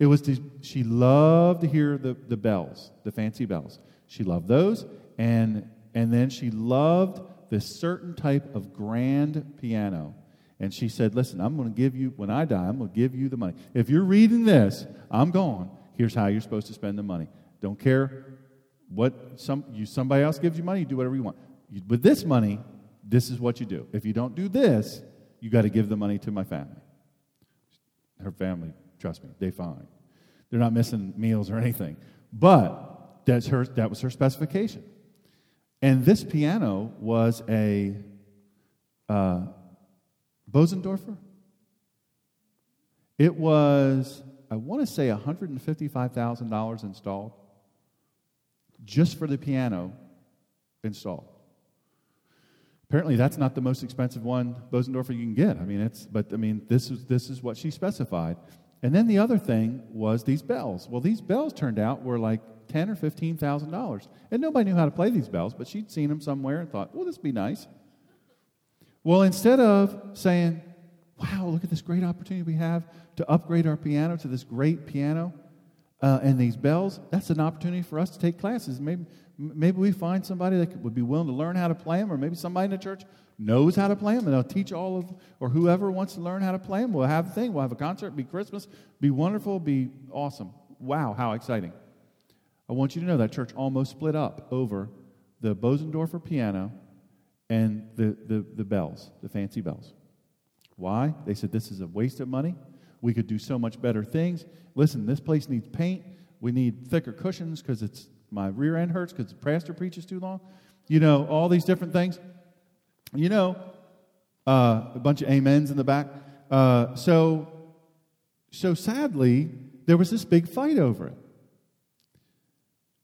It was to, she loved to hear the, the bells, the fancy bells. She loved those, and, and then she loved this certain type of grand piano. And she said, Listen, I'm going to give you, when I die, I'm going to give you the money. If you're reading this, I'm gone. Here's how you're supposed to spend the money. Don't care what some, you, somebody else gives you money, you do whatever you want. You, with this money, this is what you do. If you don't do this, you got to give the money to my family. Her family, trust me, they fine. They're not missing meals or anything. But that's her, that was her specification. And this piano was a uh, Bosendorfer. It was, I want to say, $155,000 installed just for the piano installed. Apparently, that's not the most expensive one Bosendorfer you can get. I mean, it's, but I mean, this is, this is what she specified. And then the other thing was these bells. Well, these bells turned out were like ten or fifteen thousand dollars, and nobody knew how to play these bells. But she'd seen them somewhere and thought, "Well, this would be nice." Well, instead of saying, "Wow, look at this great opportunity we have to upgrade our piano to this great piano uh, and these bells," that's an opportunity for us to take classes. Maybe, maybe we find somebody that would be willing to learn how to play them, or maybe somebody in the church knows how to play them, and they'll teach all of, or whoever wants to learn how to play them. We'll have a thing. We'll have a concert. Be Christmas. Be wonderful. Be awesome. Wow, how exciting! I want you to know that church almost split up over the Bosendorfer piano and the, the, the bells, the fancy bells. Why? They said this is a waste of money. We could do so much better things. Listen, this place needs paint. We need thicker cushions because it's my rear end hurts because the pastor preaches too long. You know, all these different things. You know, uh, a bunch of amens in the back. Uh, so, so sadly, there was this big fight over it.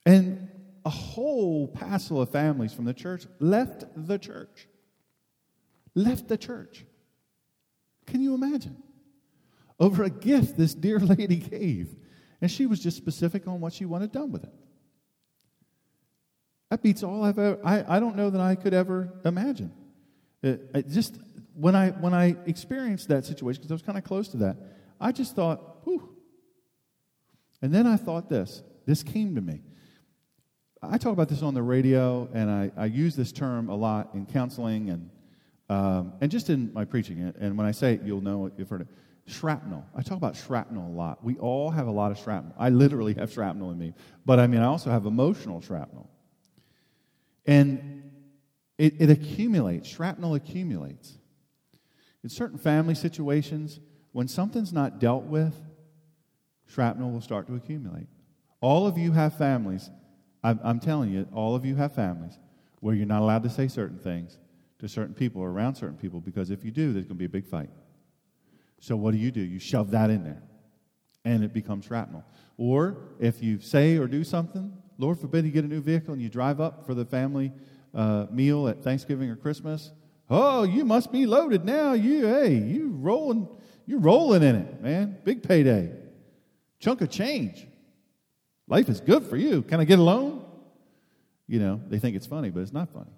And a whole passel of families from the church left the church. Left the church. Can you imagine? Over a gift this dear (laughs) lady gave. And she was just specific on what she wanted done with it. That beats all I've ever, I, I don't know that I could ever imagine. Uh, it, it just, when I, when I experienced that situation, because I was kind of close to that, I just thought, whew. And then I thought this, this came to me. I talk about this on the radio, and I, I use this term a lot in counseling and, um, and just in my preaching. And when I say it, you'll know you've heard it. Shrapnel. I talk about shrapnel a lot. We all have a lot of shrapnel. I literally have shrapnel in me. But I mean, I also have emotional shrapnel. And it, it accumulates, shrapnel accumulates. In certain family situations, when something's not dealt with, shrapnel will start to accumulate. All of you have families I'm, I'm telling you, all of you have families where you're not allowed to say certain things to certain people or around certain people because if you do, there's going to be a big fight. So what do you do? You shove that in there and it becomes shrapnel. Or if you say or do something, Lord forbid you get a new vehicle and you drive up for the family uh, meal at Thanksgiving or Christmas. Oh, you must be loaded now. You, hey, you rolling, you rolling in it, man. Big payday, chunk of change. Life is good for you. Can I get a loan? You know, they think it's funny, but it's not funny.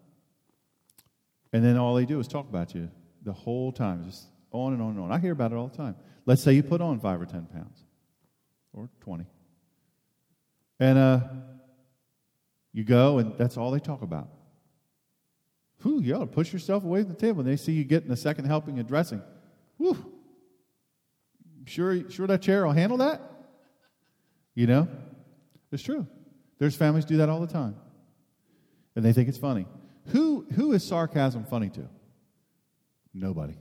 And then all they do is talk about you the whole time, just on and on and on. I hear about it all the time. Let's say you put on five or 10 pounds or 20. And uh, you go, and that's all they talk about. Whew, you ought to push yourself away from the table. And they see you getting a second helping of dressing. Whew. Sure, sure that chair will handle that? You know? It's true. There's families do that all the time. And they think it's funny. Who, who is sarcasm funny to? Nobody.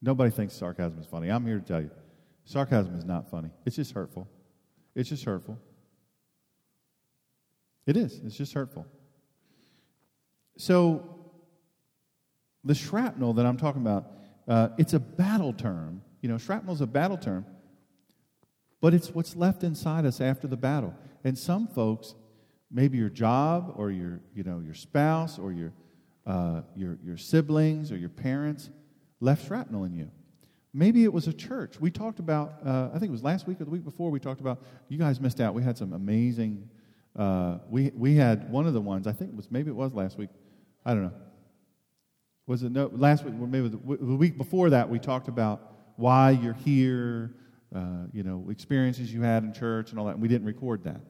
Nobody thinks sarcasm is funny. I'm here to tell you sarcasm is not funny. It's just hurtful. It's just hurtful. It is. It's just hurtful. So, the shrapnel that I'm talking about, Uh, it's a battle term. You know, shrapnel is a battle term, but it's what's left inside us after the battle. And some folks, maybe your job or your, you know, your spouse or your, uh, your, your siblings or your parents left shrapnel in you. Maybe it was a church. We talked about, uh, I think it was last week or the week before, we talked about, you guys missed out. We had some amazing, uh, we, we had one of the ones, I think it was, maybe it was last week. I don't know. Was it no, last week, or maybe the, the week before that, we talked about why you're here, uh, you know, experiences you had in church and all that. And we didn't record that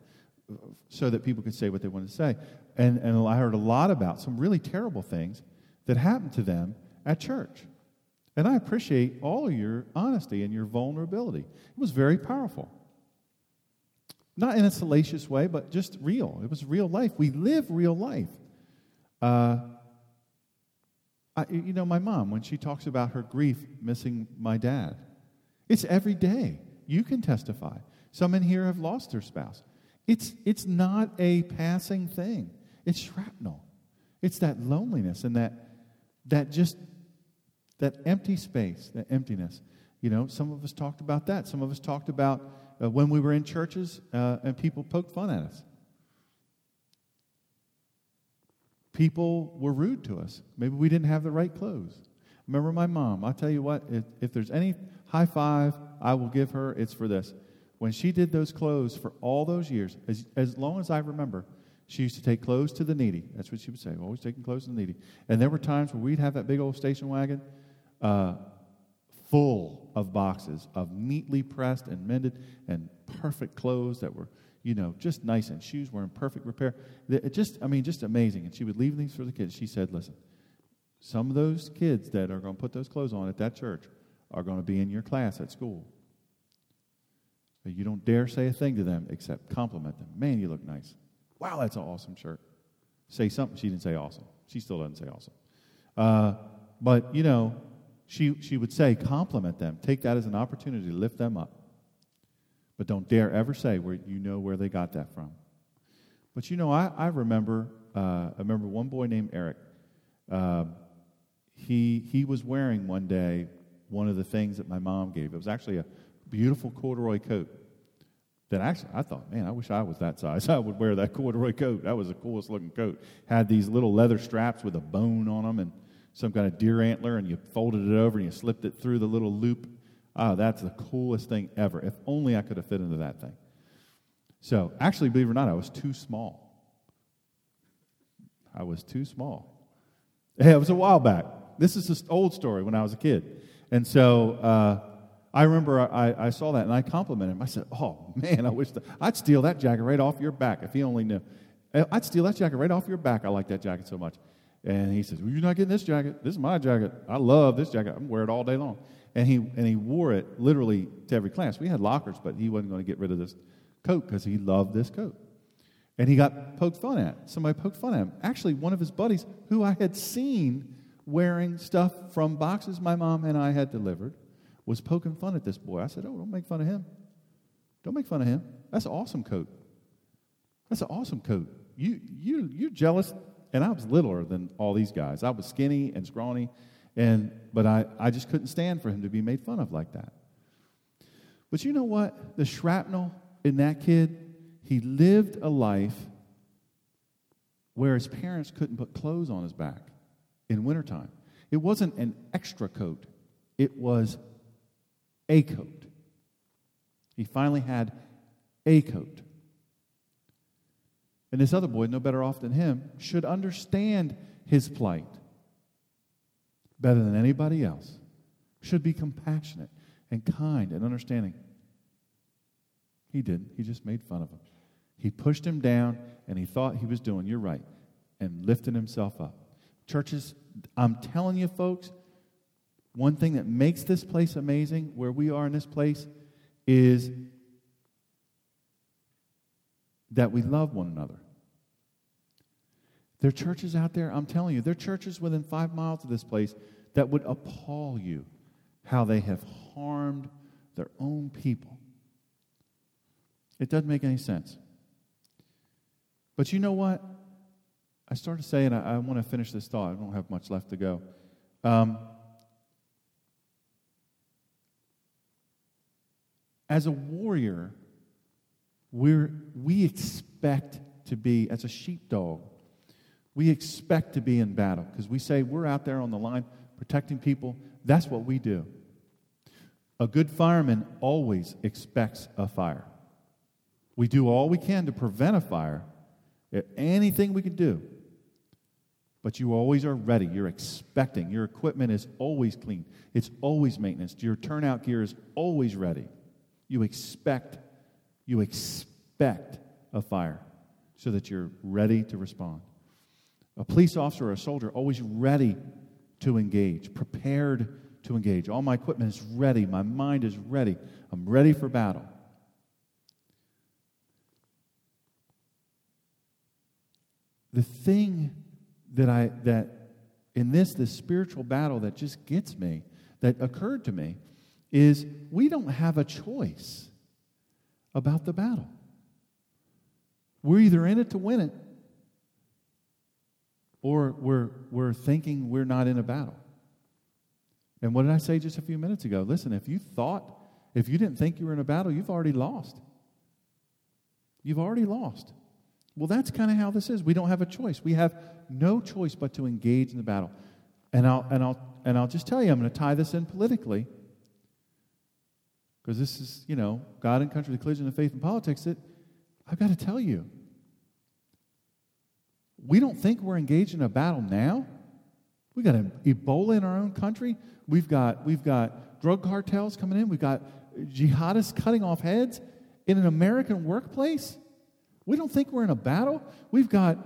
so that people could say what they wanted to say. And, and I heard a lot about some really terrible things that happened to them at church. And I appreciate all your honesty and your vulnerability. It was very powerful. Not in a salacious way, but just real. It was real life. We live real life. Uh, I, you know, my mom, when she talks about her grief missing my dad, it's every day. You can testify. Some in here have lost their spouse. It's, it's not a passing thing, it's shrapnel. It's that loneliness and that, that just that empty space, that emptiness. You know, some of us talked about that. Some of us talked about uh, when we were in churches uh, and people poked fun at us. People were rude to us. Maybe we didn't have the right clothes. Remember my mom. I'll tell you what, if, if there's any high five I will give her, it's for this. When she did those clothes for all those years, as, as long as I remember, she used to take clothes to the needy. That's what she would say, always taking clothes to the needy. And there were times where we'd have that big old station wagon uh, full of boxes of neatly pressed and mended and perfect clothes that were, you know, just nice and shoes were in perfect repair. It just, I mean, just amazing. And she would leave things for the kids. She said, listen, some of those kids that are going to put those clothes on at that church are going to be in your class at school. But you don't dare say a thing to them except compliment them. Man, you look nice. Wow, that's an awesome shirt. Say something. She didn't say awesome. She still doesn't say awesome. Uh, but, you know, she, she would say, compliment them. Take that as an opportunity to lift them up. But don't dare ever say where you know where they got that from. But you know, I, I remember uh, I remember one boy named Eric. Uh, he he was wearing one day one of the things that my mom gave. It was actually a beautiful corduroy coat. That actually I thought, man, I wish I was that size. (laughs) I would wear that corduroy coat. That was the coolest looking coat. Had these little leather straps with a bone on them and some kind of deer antler and you folded it over and you slipped it through the little loop. Ah, that's the coolest thing ever. If only I could have fit into that thing. So, actually, believe it or not, I was too small. I was too small. Hey, it was a while back. This is an old story when I was a kid. And so uh, I remember I, I, saw that and I complimented him. I said, Oh, man, I wish the, I'd steal that jacket right off your back if he only knew. Eh, I'd steal that jacket right off your back. I like that jacket so much. And he says, well, You're not getting this jacket. This is my jacket. I love this jacket. I'm wear it all day long. And he, and he wore it literally to every class. We had lockers, but he wasn't going to get rid of this coat because he loved this coat. And he got poked fun at. Somebody poked fun at him. Actually, one of his buddies, who I had seen wearing stuff from boxes my mom and I had delivered, was poking fun at this boy. I said, Oh, don't make fun of him. Don't make fun of him. That's an awesome coat. That's an awesome coat. You, you, you're jealous and I was littler than all these guys. I was skinny and scrawny, and but I, I just couldn't stand for him to be made fun of like that. But you know what? The shrapnel in that kid, he lived a life where his parents couldn't put clothes on his back in wintertime. It wasn't an extra coat, it was a coat. He finally had a coat. And this other boy, no better off than him, should understand his plight better than anybody else, should be compassionate and kind and understanding. He didn't. He just made fun of him. He pushed him down and he thought he was doing, you're right, and lifting himself up. Churches, I'm telling you, folks, one thing that makes this place amazing, where we are in this place, is that we love one another. There are churches out there, I'm telling you, there are churches within five miles of this place that would appall you how they have harmed their own people. It doesn't make any sense. But you know what? I started saying, I, I want to finish this thought. I don't have much left to go. Um, as a warrior, we're, we expect to be, as a sheepdog, we expect to be in battle because we say we're out there on the line protecting people. That's what we do. A good fireman always expects a fire. We do all we can to prevent a fire, anything we can do. But you always are ready. You're expecting. Your equipment is always clean, it's always maintenance. Your turnout gear is always ready. You expect, you expect a fire so that you're ready to respond. A police officer or a soldier always ready to engage, prepared to engage. All my equipment is ready. My mind is ready. I'm ready for battle. The thing that I that in this this spiritual battle that just gets me, that occurred to me, is we don't have a choice about the battle. We're either in it to win it, or we're, we're thinking we're not in a battle. And what did I say just a few minutes ago? Listen, if you thought, if you didn't think you were in a battle, you've already lost. You've already lost. Well, that's kind of how this is. We don't have a choice. We have no choice but to engage in the battle. And I'll, and I'll, and I'll just tell you, I'm going to tie this in politically because this is, you know, God and country, the collision of faith and politics. That I've got to tell you, we don't think we're engaged in a battle now. We've got Ebola in our own country. We've got, we've got drug cartels coming in. We've got jihadists cutting off heads in an American workplace. We don't think we're in a battle. We've got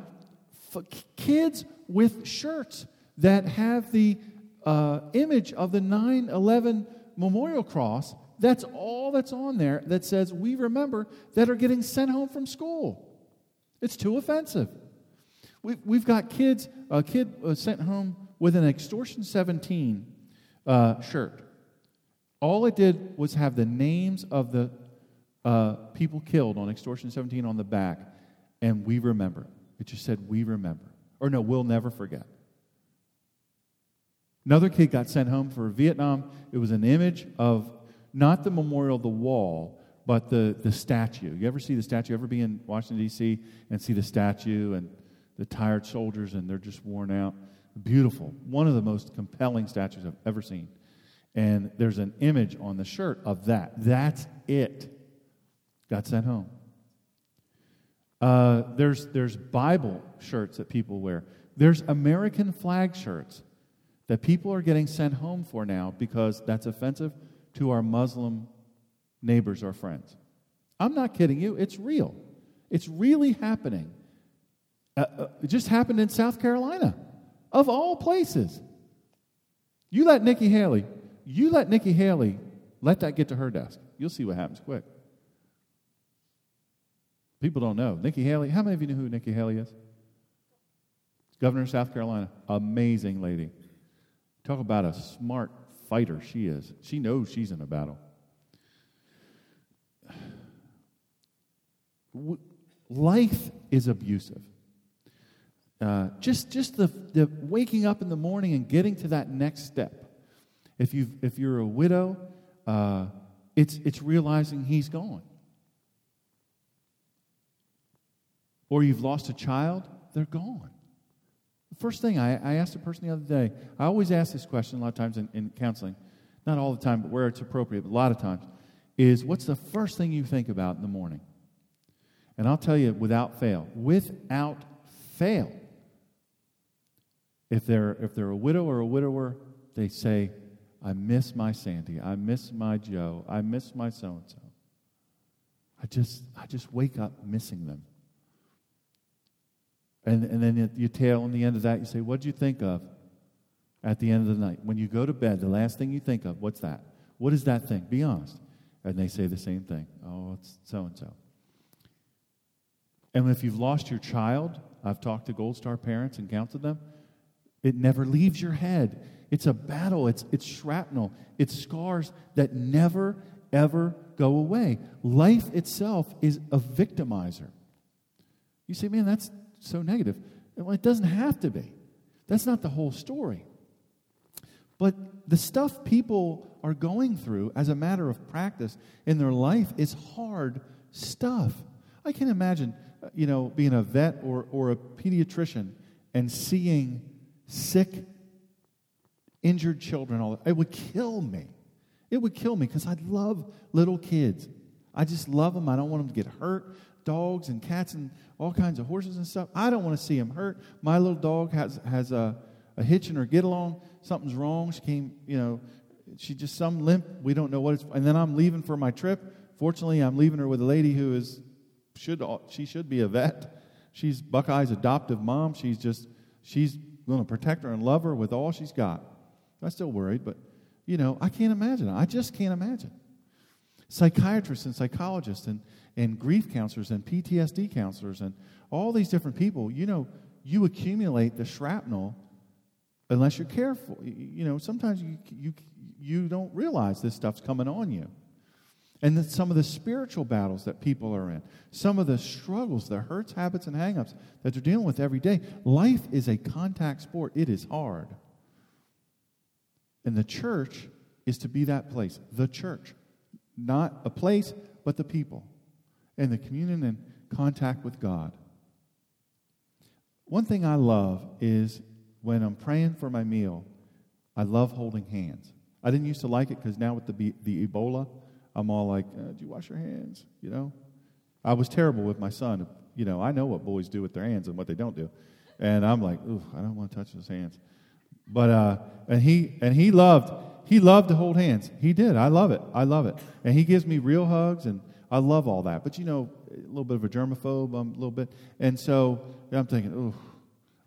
f- kids with shirts that have the uh, image of the 9 11 memorial cross. That's all that's on there that says, We remember, that are getting sent home from school. It's too offensive. We've, we've got kids, a kid was sent home with an Extortion 17 uh, shirt. All it did was have the names of the uh, people killed on Extortion 17 on the back, and we remember. It just said, We remember. Or no, we'll never forget. Another kid got sent home for Vietnam. It was an image of not the memorial, the wall, but the, the statue. You ever see the statue? Ever be in Washington, D.C. and see the statue and the tired soldiers and they're just worn out. Beautiful. One of the most compelling statues I've ever seen. And there's an image on the shirt of that. That's it. Got sent home. Uh, there's, there's Bible shirts that people wear. There's American flag shirts that people are getting sent home for now because that's offensive to our Muslim neighbors or friends. I'm not kidding you. It's real. It's really happening. Uh, uh, it just happened in South Carolina, of all places. You let Nikki Haley, you let Nikki Haley let that get to her desk. You'll see what happens quick. People don't know. Nikki Haley, how many of you know who Nikki Haley is? Governor of South Carolina. Amazing lady. Talk about a smart fighter she is. She knows she's in a battle. Life is abusive. Uh, just just the, the waking up in the morning and getting to that next step. If, you if you're a widow, uh, it's, it's realizing he's gone. Or you've lost a child, they're gone. First thing I, I asked a person the other day, I always ask this question a lot of times in, in counseling, not all the time, but where it's appropriate, but a lot of times, is what's the first thing you think about in the morning? And I'll tell you without fail, without fail, if they're, if they're a widow or a widower, they say, I miss my Sandy. I miss my Joe. I miss my so and so. I just, I just wake up missing them. And, and then you tail on the end of that, you say, What do you think of at the end of the night? When you go to bed, the last thing you think of, what's that? What is that thing? Be honest. And they say the same thing. Oh, it's so and so. And if you've lost your child, I've talked to Gold Star parents and counseled them. It never leaves your head. It's a battle, it's, it's shrapnel, it's scars that never, ever go away. Life itself is a victimizer. You say, man, that's so negative. Well, it doesn't have to be. That's not the whole story. But the stuff people are going through as a matter of practice in their life is hard stuff. I can imagine, uh, you know, being a vet or, or a pediatrician and seeing sick, injured children. All it would kill me. It would kill me because I love little kids. I just love them. I don't want them to get hurt. Dogs and cats and all kinds of horses and stuff. I don't want to see them hurt. My little dog has has a, a hitch in her get along. Something's wrong. She came, you know, she just some limp. We don't know what it's. And then I'm leaving for my trip. Fortunately, I'm leaving her with a lady who is should she should be a vet. She's Buckeye's adoptive mom. She's just she's going to protect her and love her with all she's got. I'm still worried, but you know, I can't imagine. I just can't imagine. Psychiatrists and psychologists and, and grief counselors and PTSD counselors and all these different people, you know, you accumulate the shrapnel unless you're careful. You know, sometimes you, you, you don't realize this stuff's coming on you. And then some of the spiritual battles that people are in, some of the struggles, the hurts, habits, and hangups that they're dealing with every day. Life is a contact sport, it is hard. And the church is to be that place, the church. Not a place, but the people. And the communion and contact with God. One thing I love is when I'm praying for my meal, I love holding hands. I didn't used to like it because now with the, the Ebola, I'm all like, uh, "Do you wash your hands?" You know, I was terrible with my son. You know, I know what boys do with their hands and what they don't do, and I'm like, "Ooh, I don't want to touch his hands." But uh, and he and he loved he loved to hold hands. He did. I love it. I love it. And he gives me real hugs, and I love all that. But you know, a little bit of a germaphobe, um, a little bit, and so I'm thinking, oh,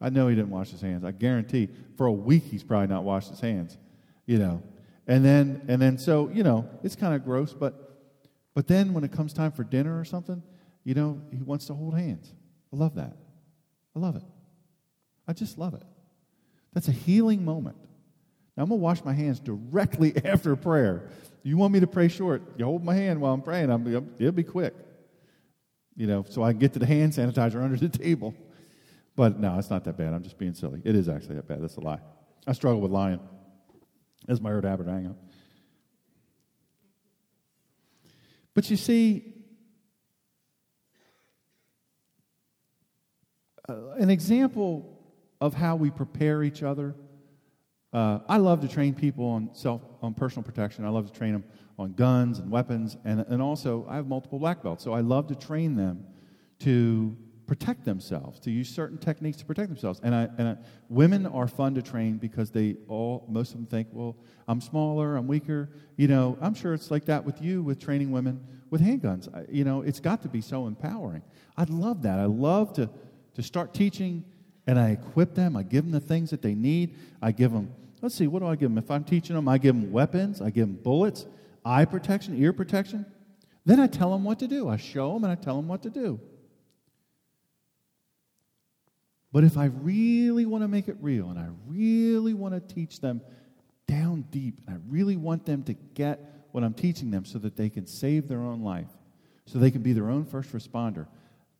I know he didn't wash his hands. I guarantee for a week he's probably not washed his hands, you know. And then and then so, you know, it's kind of gross, but but then when it comes time for dinner or something, you know, he wants to hold hands. I love that. I love it. I just love it. That's a healing moment. Now, I'm going to wash my hands directly (laughs) after prayer. You want me to pray short? You hold my hand while I'm praying. I'm, it'll be quick. You know, so I can get to the hand sanitizer (laughs) under the table. But no, it's not that bad. I'm just being silly. It is actually that bad. That's a lie. I struggle with lying. That's my old habit. Hang on. But you see, uh, an example of how we prepare each other. Uh, I love to train people on self on personal protection. I love to train them on guns and weapons, and and also I have multiple black belts, so I love to train them to protect themselves, to use certain techniques to protect themselves. And I and I, women are fun to train because they all most of them think, well, I'm smaller, I'm weaker. You know, I'm sure it's like that with you with training women with handguns. I, you know, it's got to be so empowering. I love that. I love to to start teaching and I equip them. I give them the things that they need. I give them, let's see, what do I give them? If I'm teaching them, I give them weapons, I give them bullets, eye protection, ear protection. Then I tell them what to do. I show them and I tell them what to do. But if I really want to make it real and I really want to teach them down deep and I really want them to get what I'm teaching them so that they can save their own life, so they can be their own first responder,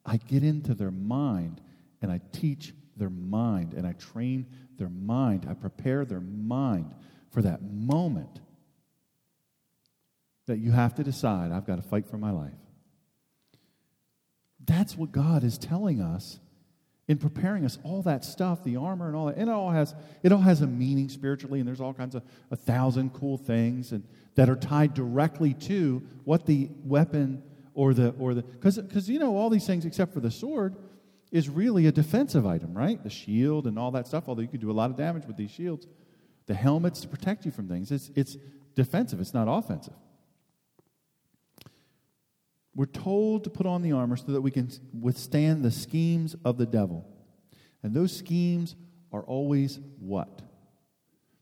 I get into their mind and I teach their mind and I train their mind. I prepare their mind for that moment that you have to decide, I've got to fight for my life. That's what God is telling us in preparing us all that stuff the armor and all that and it all has it all has a meaning spiritually and there's all kinds of a thousand cool things and that are tied directly to what the weapon or the or the because because you know all these things except for the sword is really a defensive item, right? The shield and all that stuff, although you can do a lot of damage with these shields. The helmets to protect you from things. It's, it's defensive, it's not offensive. We're told to put on the armor so that we can withstand the schemes of the devil. And those schemes are always what?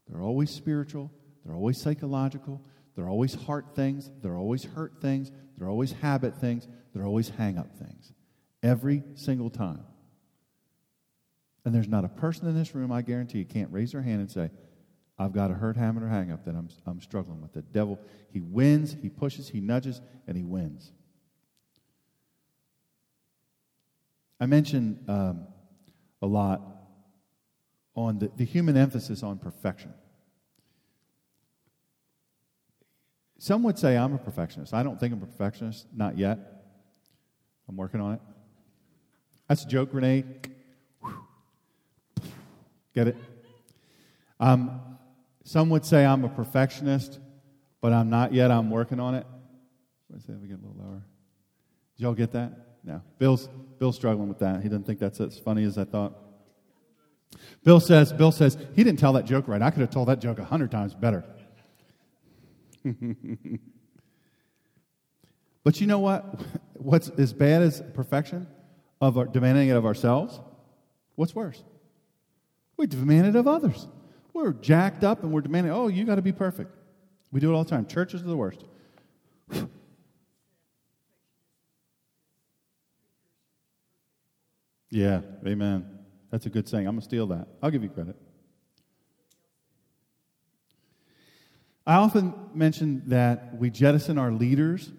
They're always spiritual, they're always psychological, they're always heart things, they're always hurt things, they're always habit things, they're always hang up things. Every single time. And there's not a person in this room, I guarantee you, can't raise their hand and say, I've got a hurt, habit, or hang up that I'm, I'm struggling with. The devil, he wins, he pushes, he nudges, and he wins. I mentioned um, a lot on the, the human emphasis on perfection. Some would say I'm a perfectionist. I don't think I'm a perfectionist, not yet. I'm working on it. That's a joke, Renee. Get it? Um, some would say I'm a perfectionist, but I'm not yet. I'm working on it. Let's see if we get a little lower. Did y'all get that? No. Bill's Bill's struggling with that. He doesn't think that's as funny as I thought. Bill says, Bill says, he didn't tell that joke right. I could have told that joke a hundred times better. (laughs) but you know what? (laughs) What's as bad as perfection of our, demanding it of ourselves? What's worse? We demand it of others. We're jacked up and we're demanding, oh, you got to be perfect. We do it all the time. Churches are the worst. (sighs) yeah, amen. That's a good saying. I'm going to steal that. I'll give you credit. I often mention that we jettison our leaders,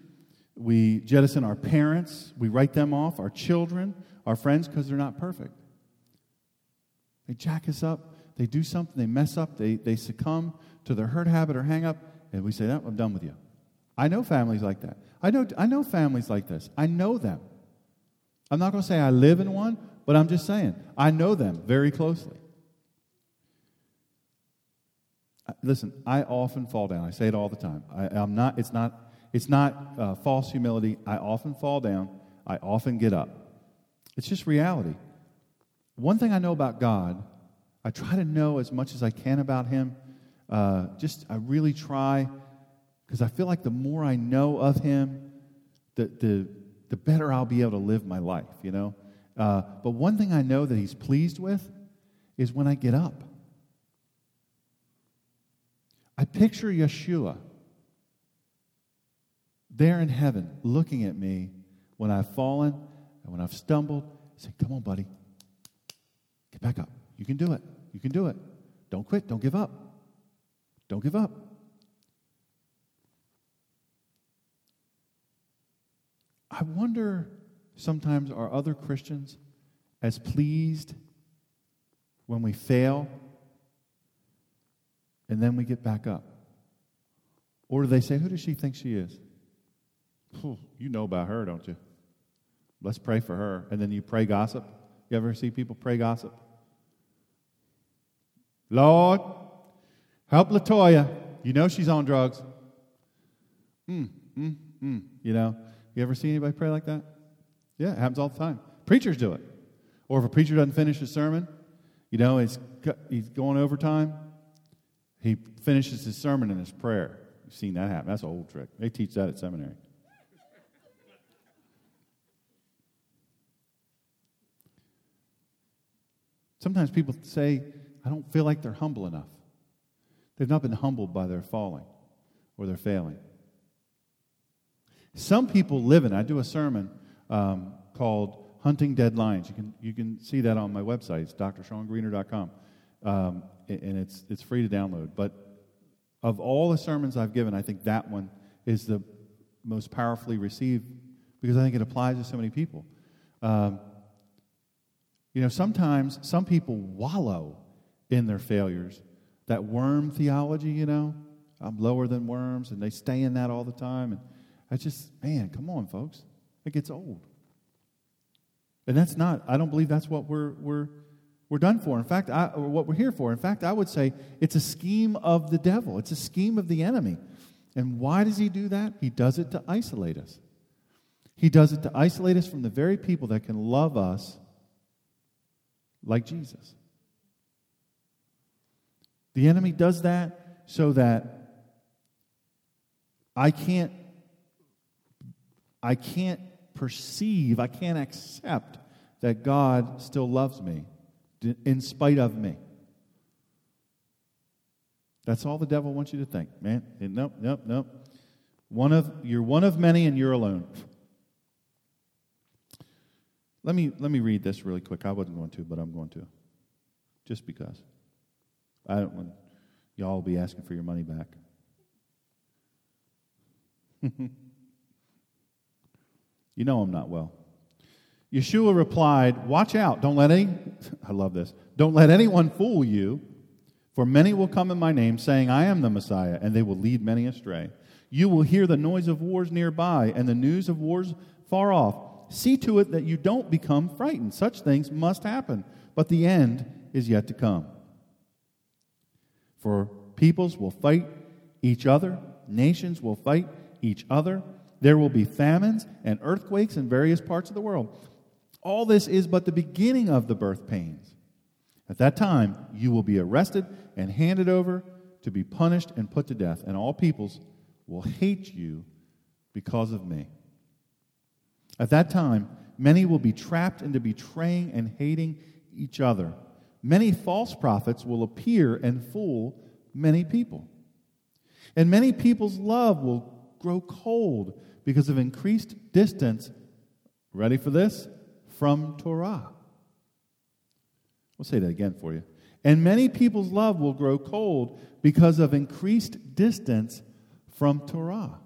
we jettison our parents, we write them off, our children, our friends, because they're not perfect. They jack us up, they do something, they mess up, they, they succumb to their hurt habit or hang up, and we say, no, I'm done with you. I know families like that. I know, I know families like this. I know them. I'm not going to say I live in one, but I'm just saying, I know them very closely. Listen, I often fall down. I say it all the time. I, am not, it's not, it's not uh, false humility. I often fall down. I often get up. It's just reality. One thing I know about God, I try to know as much as I can about Him. Uh, just, I really try, because I feel like the more I know of Him, the, the, the better I'll be able to live my life, you know? Uh, but one thing I know that He's pleased with is when I get up. I picture Yeshua there in heaven looking at me when I've fallen and when I've stumbled, saying, Come on, buddy. Get back up. You can do it. You can do it. Don't quit. Don't give up. Don't give up. I wonder sometimes are other Christians as pleased when we fail and then we get back up? Or do they say, Who does she think she is? You know about her, don't you? Let's pray for her. And then you pray gossip. You ever see people pray gossip? Lord, help Latoya. You know she's on drugs. Mm, mm, mm. You know, you ever see anybody pray like that? Yeah, it happens all the time. Preachers do it. Or if a preacher doesn't finish his sermon, you know, he's, he's going overtime, he finishes his sermon in his prayer. You've seen that happen. That's an old trick. They teach that at seminary. Sometimes people say, I don't feel like they're humble enough. They've not been humbled by their falling or their failing. Some people live in, I do a sermon um, called Hunting Dead Lions. You can, you can see that on my website. It's drshawngreener.com. Um, and it's, it's free to download. But of all the sermons I've given, I think that one is the most powerfully received because I think it applies to so many people. Um, you know, sometimes some people wallow in their failures. That worm theology, you know, I'm lower than worms, and they stay in that all the time. And I just, man, come on, folks. It gets old. And that's not, I don't believe that's what we're, we're, we're done for. In fact, I, or what we're here for. In fact, I would say it's a scheme of the devil, it's a scheme of the enemy. And why does he do that? He does it to isolate us. He does it to isolate us from the very people that can love us like Jesus. The enemy does that so that I can't I can't perceive, I can't accept that God still loves me in spite of me. That's all the devil wants you to think, man. Nope, nope, nope. One of you're one of many and you're alone. Let me let me read this really quick. I wasn't going to, but I'm going to. Just because. I don't want y'all be asking for your money back. (laughs) you know I'm not well. Yeshua replied, Watch out, don't let any, (laughs) I love this, don't let anyone fool you, for many will come in my name, saying, I am the Messiah, and they will lead many astray. You will hear the noise of wars nearby and the news of wars far off. See to it that you don't become frightened. Such things must happen, but the end is yet to come. For peoples will fight each other, nations will fight each other. There will be famines and earthquakes in various parts of the world. All this is but the beginning of the birth pains. At that time, you will be arrested and handed over to be punished and put to death, and all peoples will hate you because of me. At that time, many will be trapped into betraying and hating each other. Many false prophets will appear and fool many people. And many people's love will grow cold because of increased distance, ready for this? From Torah. We'll say that again for you. And many people's love will grow cold because of increased distance from Torah.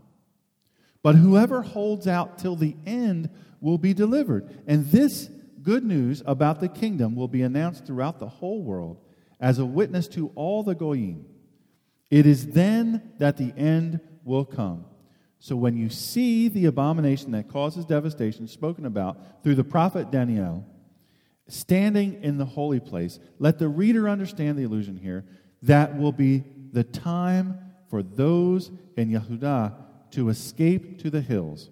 But whoever holds out till the end will be delivered. And this good news about the kingdom will be announced throughout the whole world as a witness to all the Goyim. It is then that the end will come. So when you see the abomination that causes devastation spoken about through the prophet Daniel standing in the holy place, let the reader understand the illusion here. That will be the time for those in Yehudah to escape to the hills.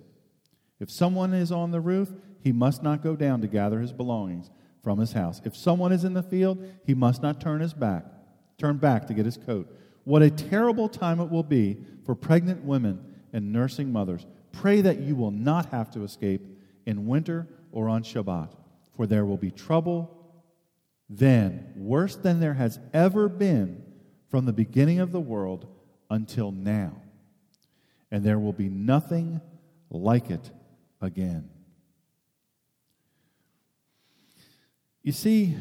If someone is on the roof, he must not go down to gather his belongings from his house. If someone is in the field, he must not turn his back, turn back to get his coat. What a terrible time it will be for pregnant women and nursing mothers. Pray that you will not have to escape in winter or on Shabbat, for there will be trouble then, worse than there has ever been from the beginning of the world until now. And there will be nothing like it again. You see,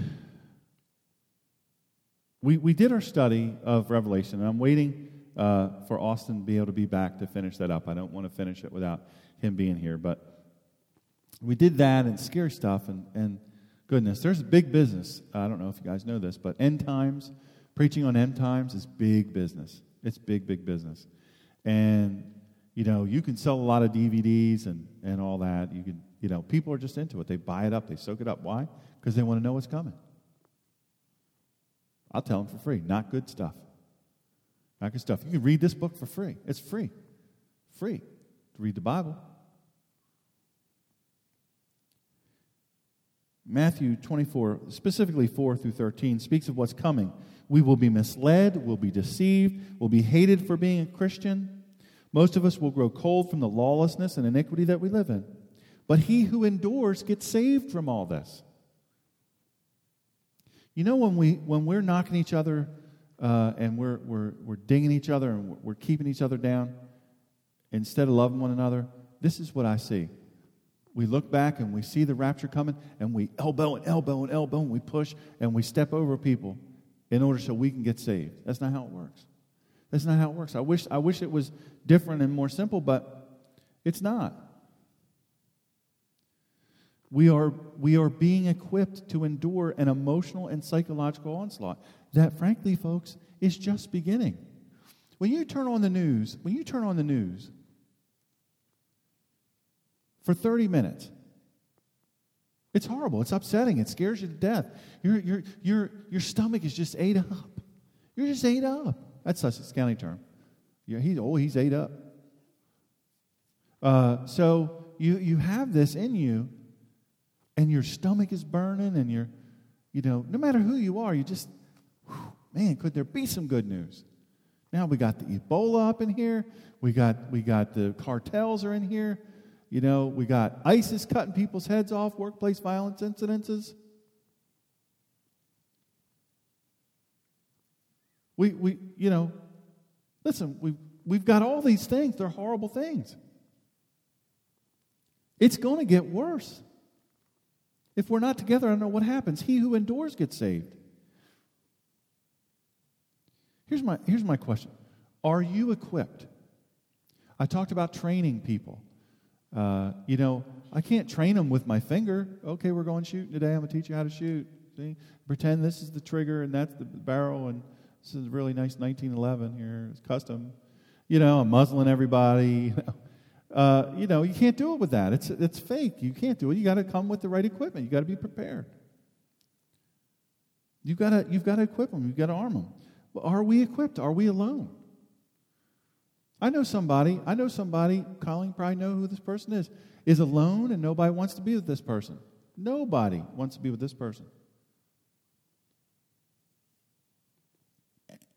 we, we did our study of Revelation, and I'm waiting uh, for Austin to be able to be back to finish that up. I don't want to finish it without him being here, but we did that and scary stuff, and, and goodness, there's big business. I don't know if you guys know this, but end times, preaching on end times is big business. It's big, big business. And, you know, you can sell a lot of DVDs and, and all that. You can, you know, people are just into it. They buy it up, they soak it up. Why? Because they want to know what's coming. I'll tell them for free. Not good stuff. Not good stuff. You can read this book for free. It's free. Free to read the Bible. Matthew 24, specifically 4 through 13, speaks of what's coming. We will be misled, we'll be deceived, we'll be hated for being a Christian. Most of us will grow cold from the lawlessness and iniquity that we live in. But he who endures gets saved from all this. You know, when, we, when we're knocking each other uh, and we're, we're, we're dinging each other and we're keeping each other down instead of loving one another, this is what I see. We look back and we see the rapture coming and we elbow and elbow and elbow and we push and we step over people in order so we can get saved. That's not how it works. That's not how it works. I wish, I wish it was different and more simple, but it's not. We are, we are being equipped to endure an emotional and psychological onslaught that, frankly, folks, is just beginning. When you turn on the news, when you turn on the news for 30 minutes, it's horrible. It's upsetting. It scares you to death. Your, your, your, your stomach is just ate up. You're just ate up. That's a County term. Yeah, he's, oh, he's ate up. Uh, so you, you have this in you, and your stomach is burning, and you're, you know, no matter who you are, you just, whew, man, could there be some good news? Now we got the Ebola up in here. We got, we got the cartels are in here. You know, we got ISIS cutting people's heads off, workplace violence incidences. We, we you know, listen, we, we've got all these things. They're horrible things. It's going to get worse. If we're not together, I don't know what happens. He who endures gets saved. Here's my, here's my question Are you equipped? I talked about training people. Uh, you know, I can't train them with my finger. Okay, we're going shooting today. I'm going to teach you how to shoot. See? Pretend this is the trigger and that's the barrel, and this is a really nice 1911 here. It's custom. You know, I'm muzzling everybody. (laughs) Uh, you know, you can't do it with that. It's, it's fake. You can't do it. You got to come with the right equipment. You got to be prepared. You've got to, you've got to equip them. You've got to arm them. Are we equipped? Are we alone? I know somebody, I know somebody, Colleen probably know who this person is, is alone and nobody wants to be with this person. Nobody wants to be with this person.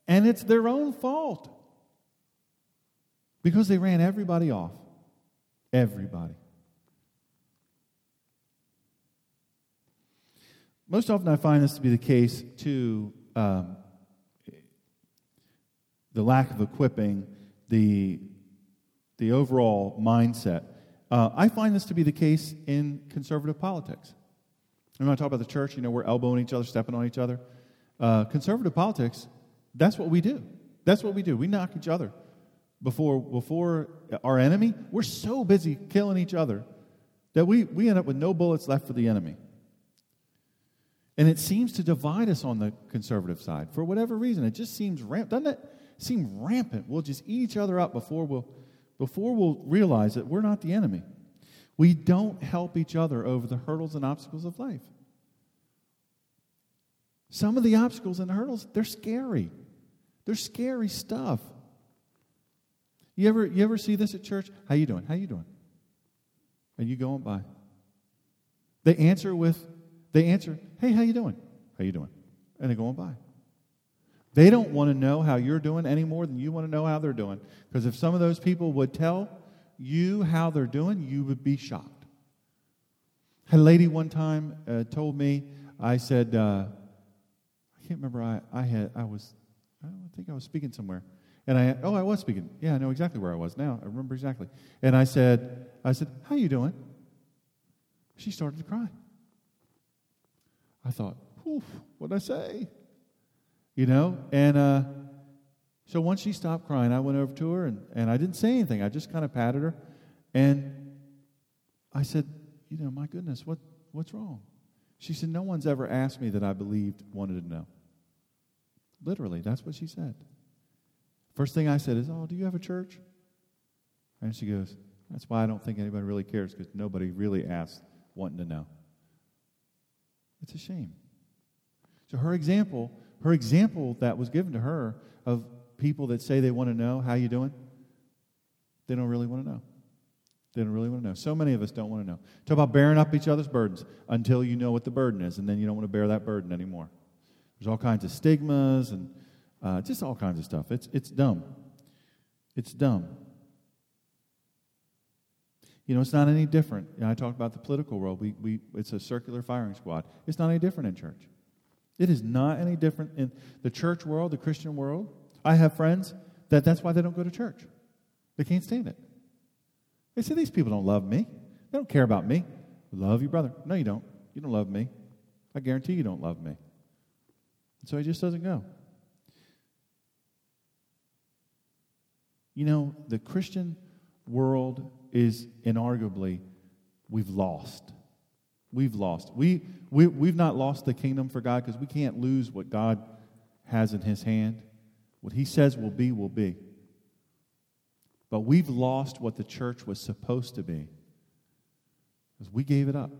And it's their own fault because they ran everybody off. Everybody. Most often, I find this to be the case to um, the lack of equipping, the, the overall mindset. Uh, I find this to be the case in conservative politics. And when I talk about the church, you know, we're elbowing each other, stepping on each other. Uh, conservative politics, that's what we do. That's what we do. We knock each other before, before our enemy. We're so busy killing each other that we, we end up with no bullets left for the enemy. And it seems to divide us on the conservative side for whatever reason. It just seems rampant. Doesn't it seem rampant? We'll just eat each other up before we'll, before we'll realize that we're not the enemy. We don't help each other over the hurdles and obstacles of life. Some of the obstacles and hurdles, they're scary. They're scary stuff. You ever, you ever see this at church? How you doing? How you doing? And you going by. They answer with they answer, "Hey, how you doing? How you doing?" And they're going by. They don't want to know how you're doing any more than you want to know how they're doing. Because if some of those people would tell you how they're doing, you would be shocked. A lady one time uh, told me, I said, uh, can't remember, I, I, had, I was, I think I was speaking somewhere. And I, oh, I was speaking. Yeah, I know exactly where I was now. I remember exactly. And I said, I said, how you doing? She started to cry. I thought, what did I say? You know? And uh, so once she stopped crying, I went over to her and, and I didn't say anything. I just kind of patted her. And I said, You know, my goodness, what, what's wrong? She said, No one's ever asked me that I believed, wanted to know. Literally, that's what she said. First thing I said is, Oh, do you have a church? And she goes, That's why I don't think anybody really cares because nobody really asks wanting to know. It's a shame. So her example, her example that was given to her of people that say they want to know how you doing, they don't really want to know. They don't really want to know. So many of us don't want to know. Talk about bearing up each other's burdens until you know what the burden is, and then you don't want to bear that burden anymore. There's all kinds of stigmas and uh, just all kinds of stuff. It's, it's dumb. It's dumb. You know, it's not any different. You know, I talked about the political world. We, we, it's a circular firing squad. It's not any different in church. It is not any different in the church world, the Christian world. I have friends that that's why they don't go to church. They can't stand it. They say, These people don't love me. They don't care about me. Love your brother. No, you don't. You don't love me. I guarantee you don't love me. So he just doesn't go. You know, the Christian world is inarguably we've lost. We've lost. We, we, we've not lost the kingdom for God because we can't lose what God has in his hand. What he says will be, will be. But we've lost what the church was supposed to be because we gave it up.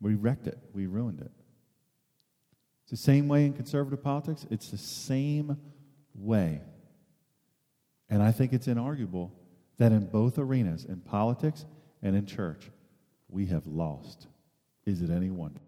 We wrecked it. We ruined it. The same way in conservative politics. It's the same way. And I think it's inarguable that in both arenas, in politics and in church, we have lost. Is it any wonder?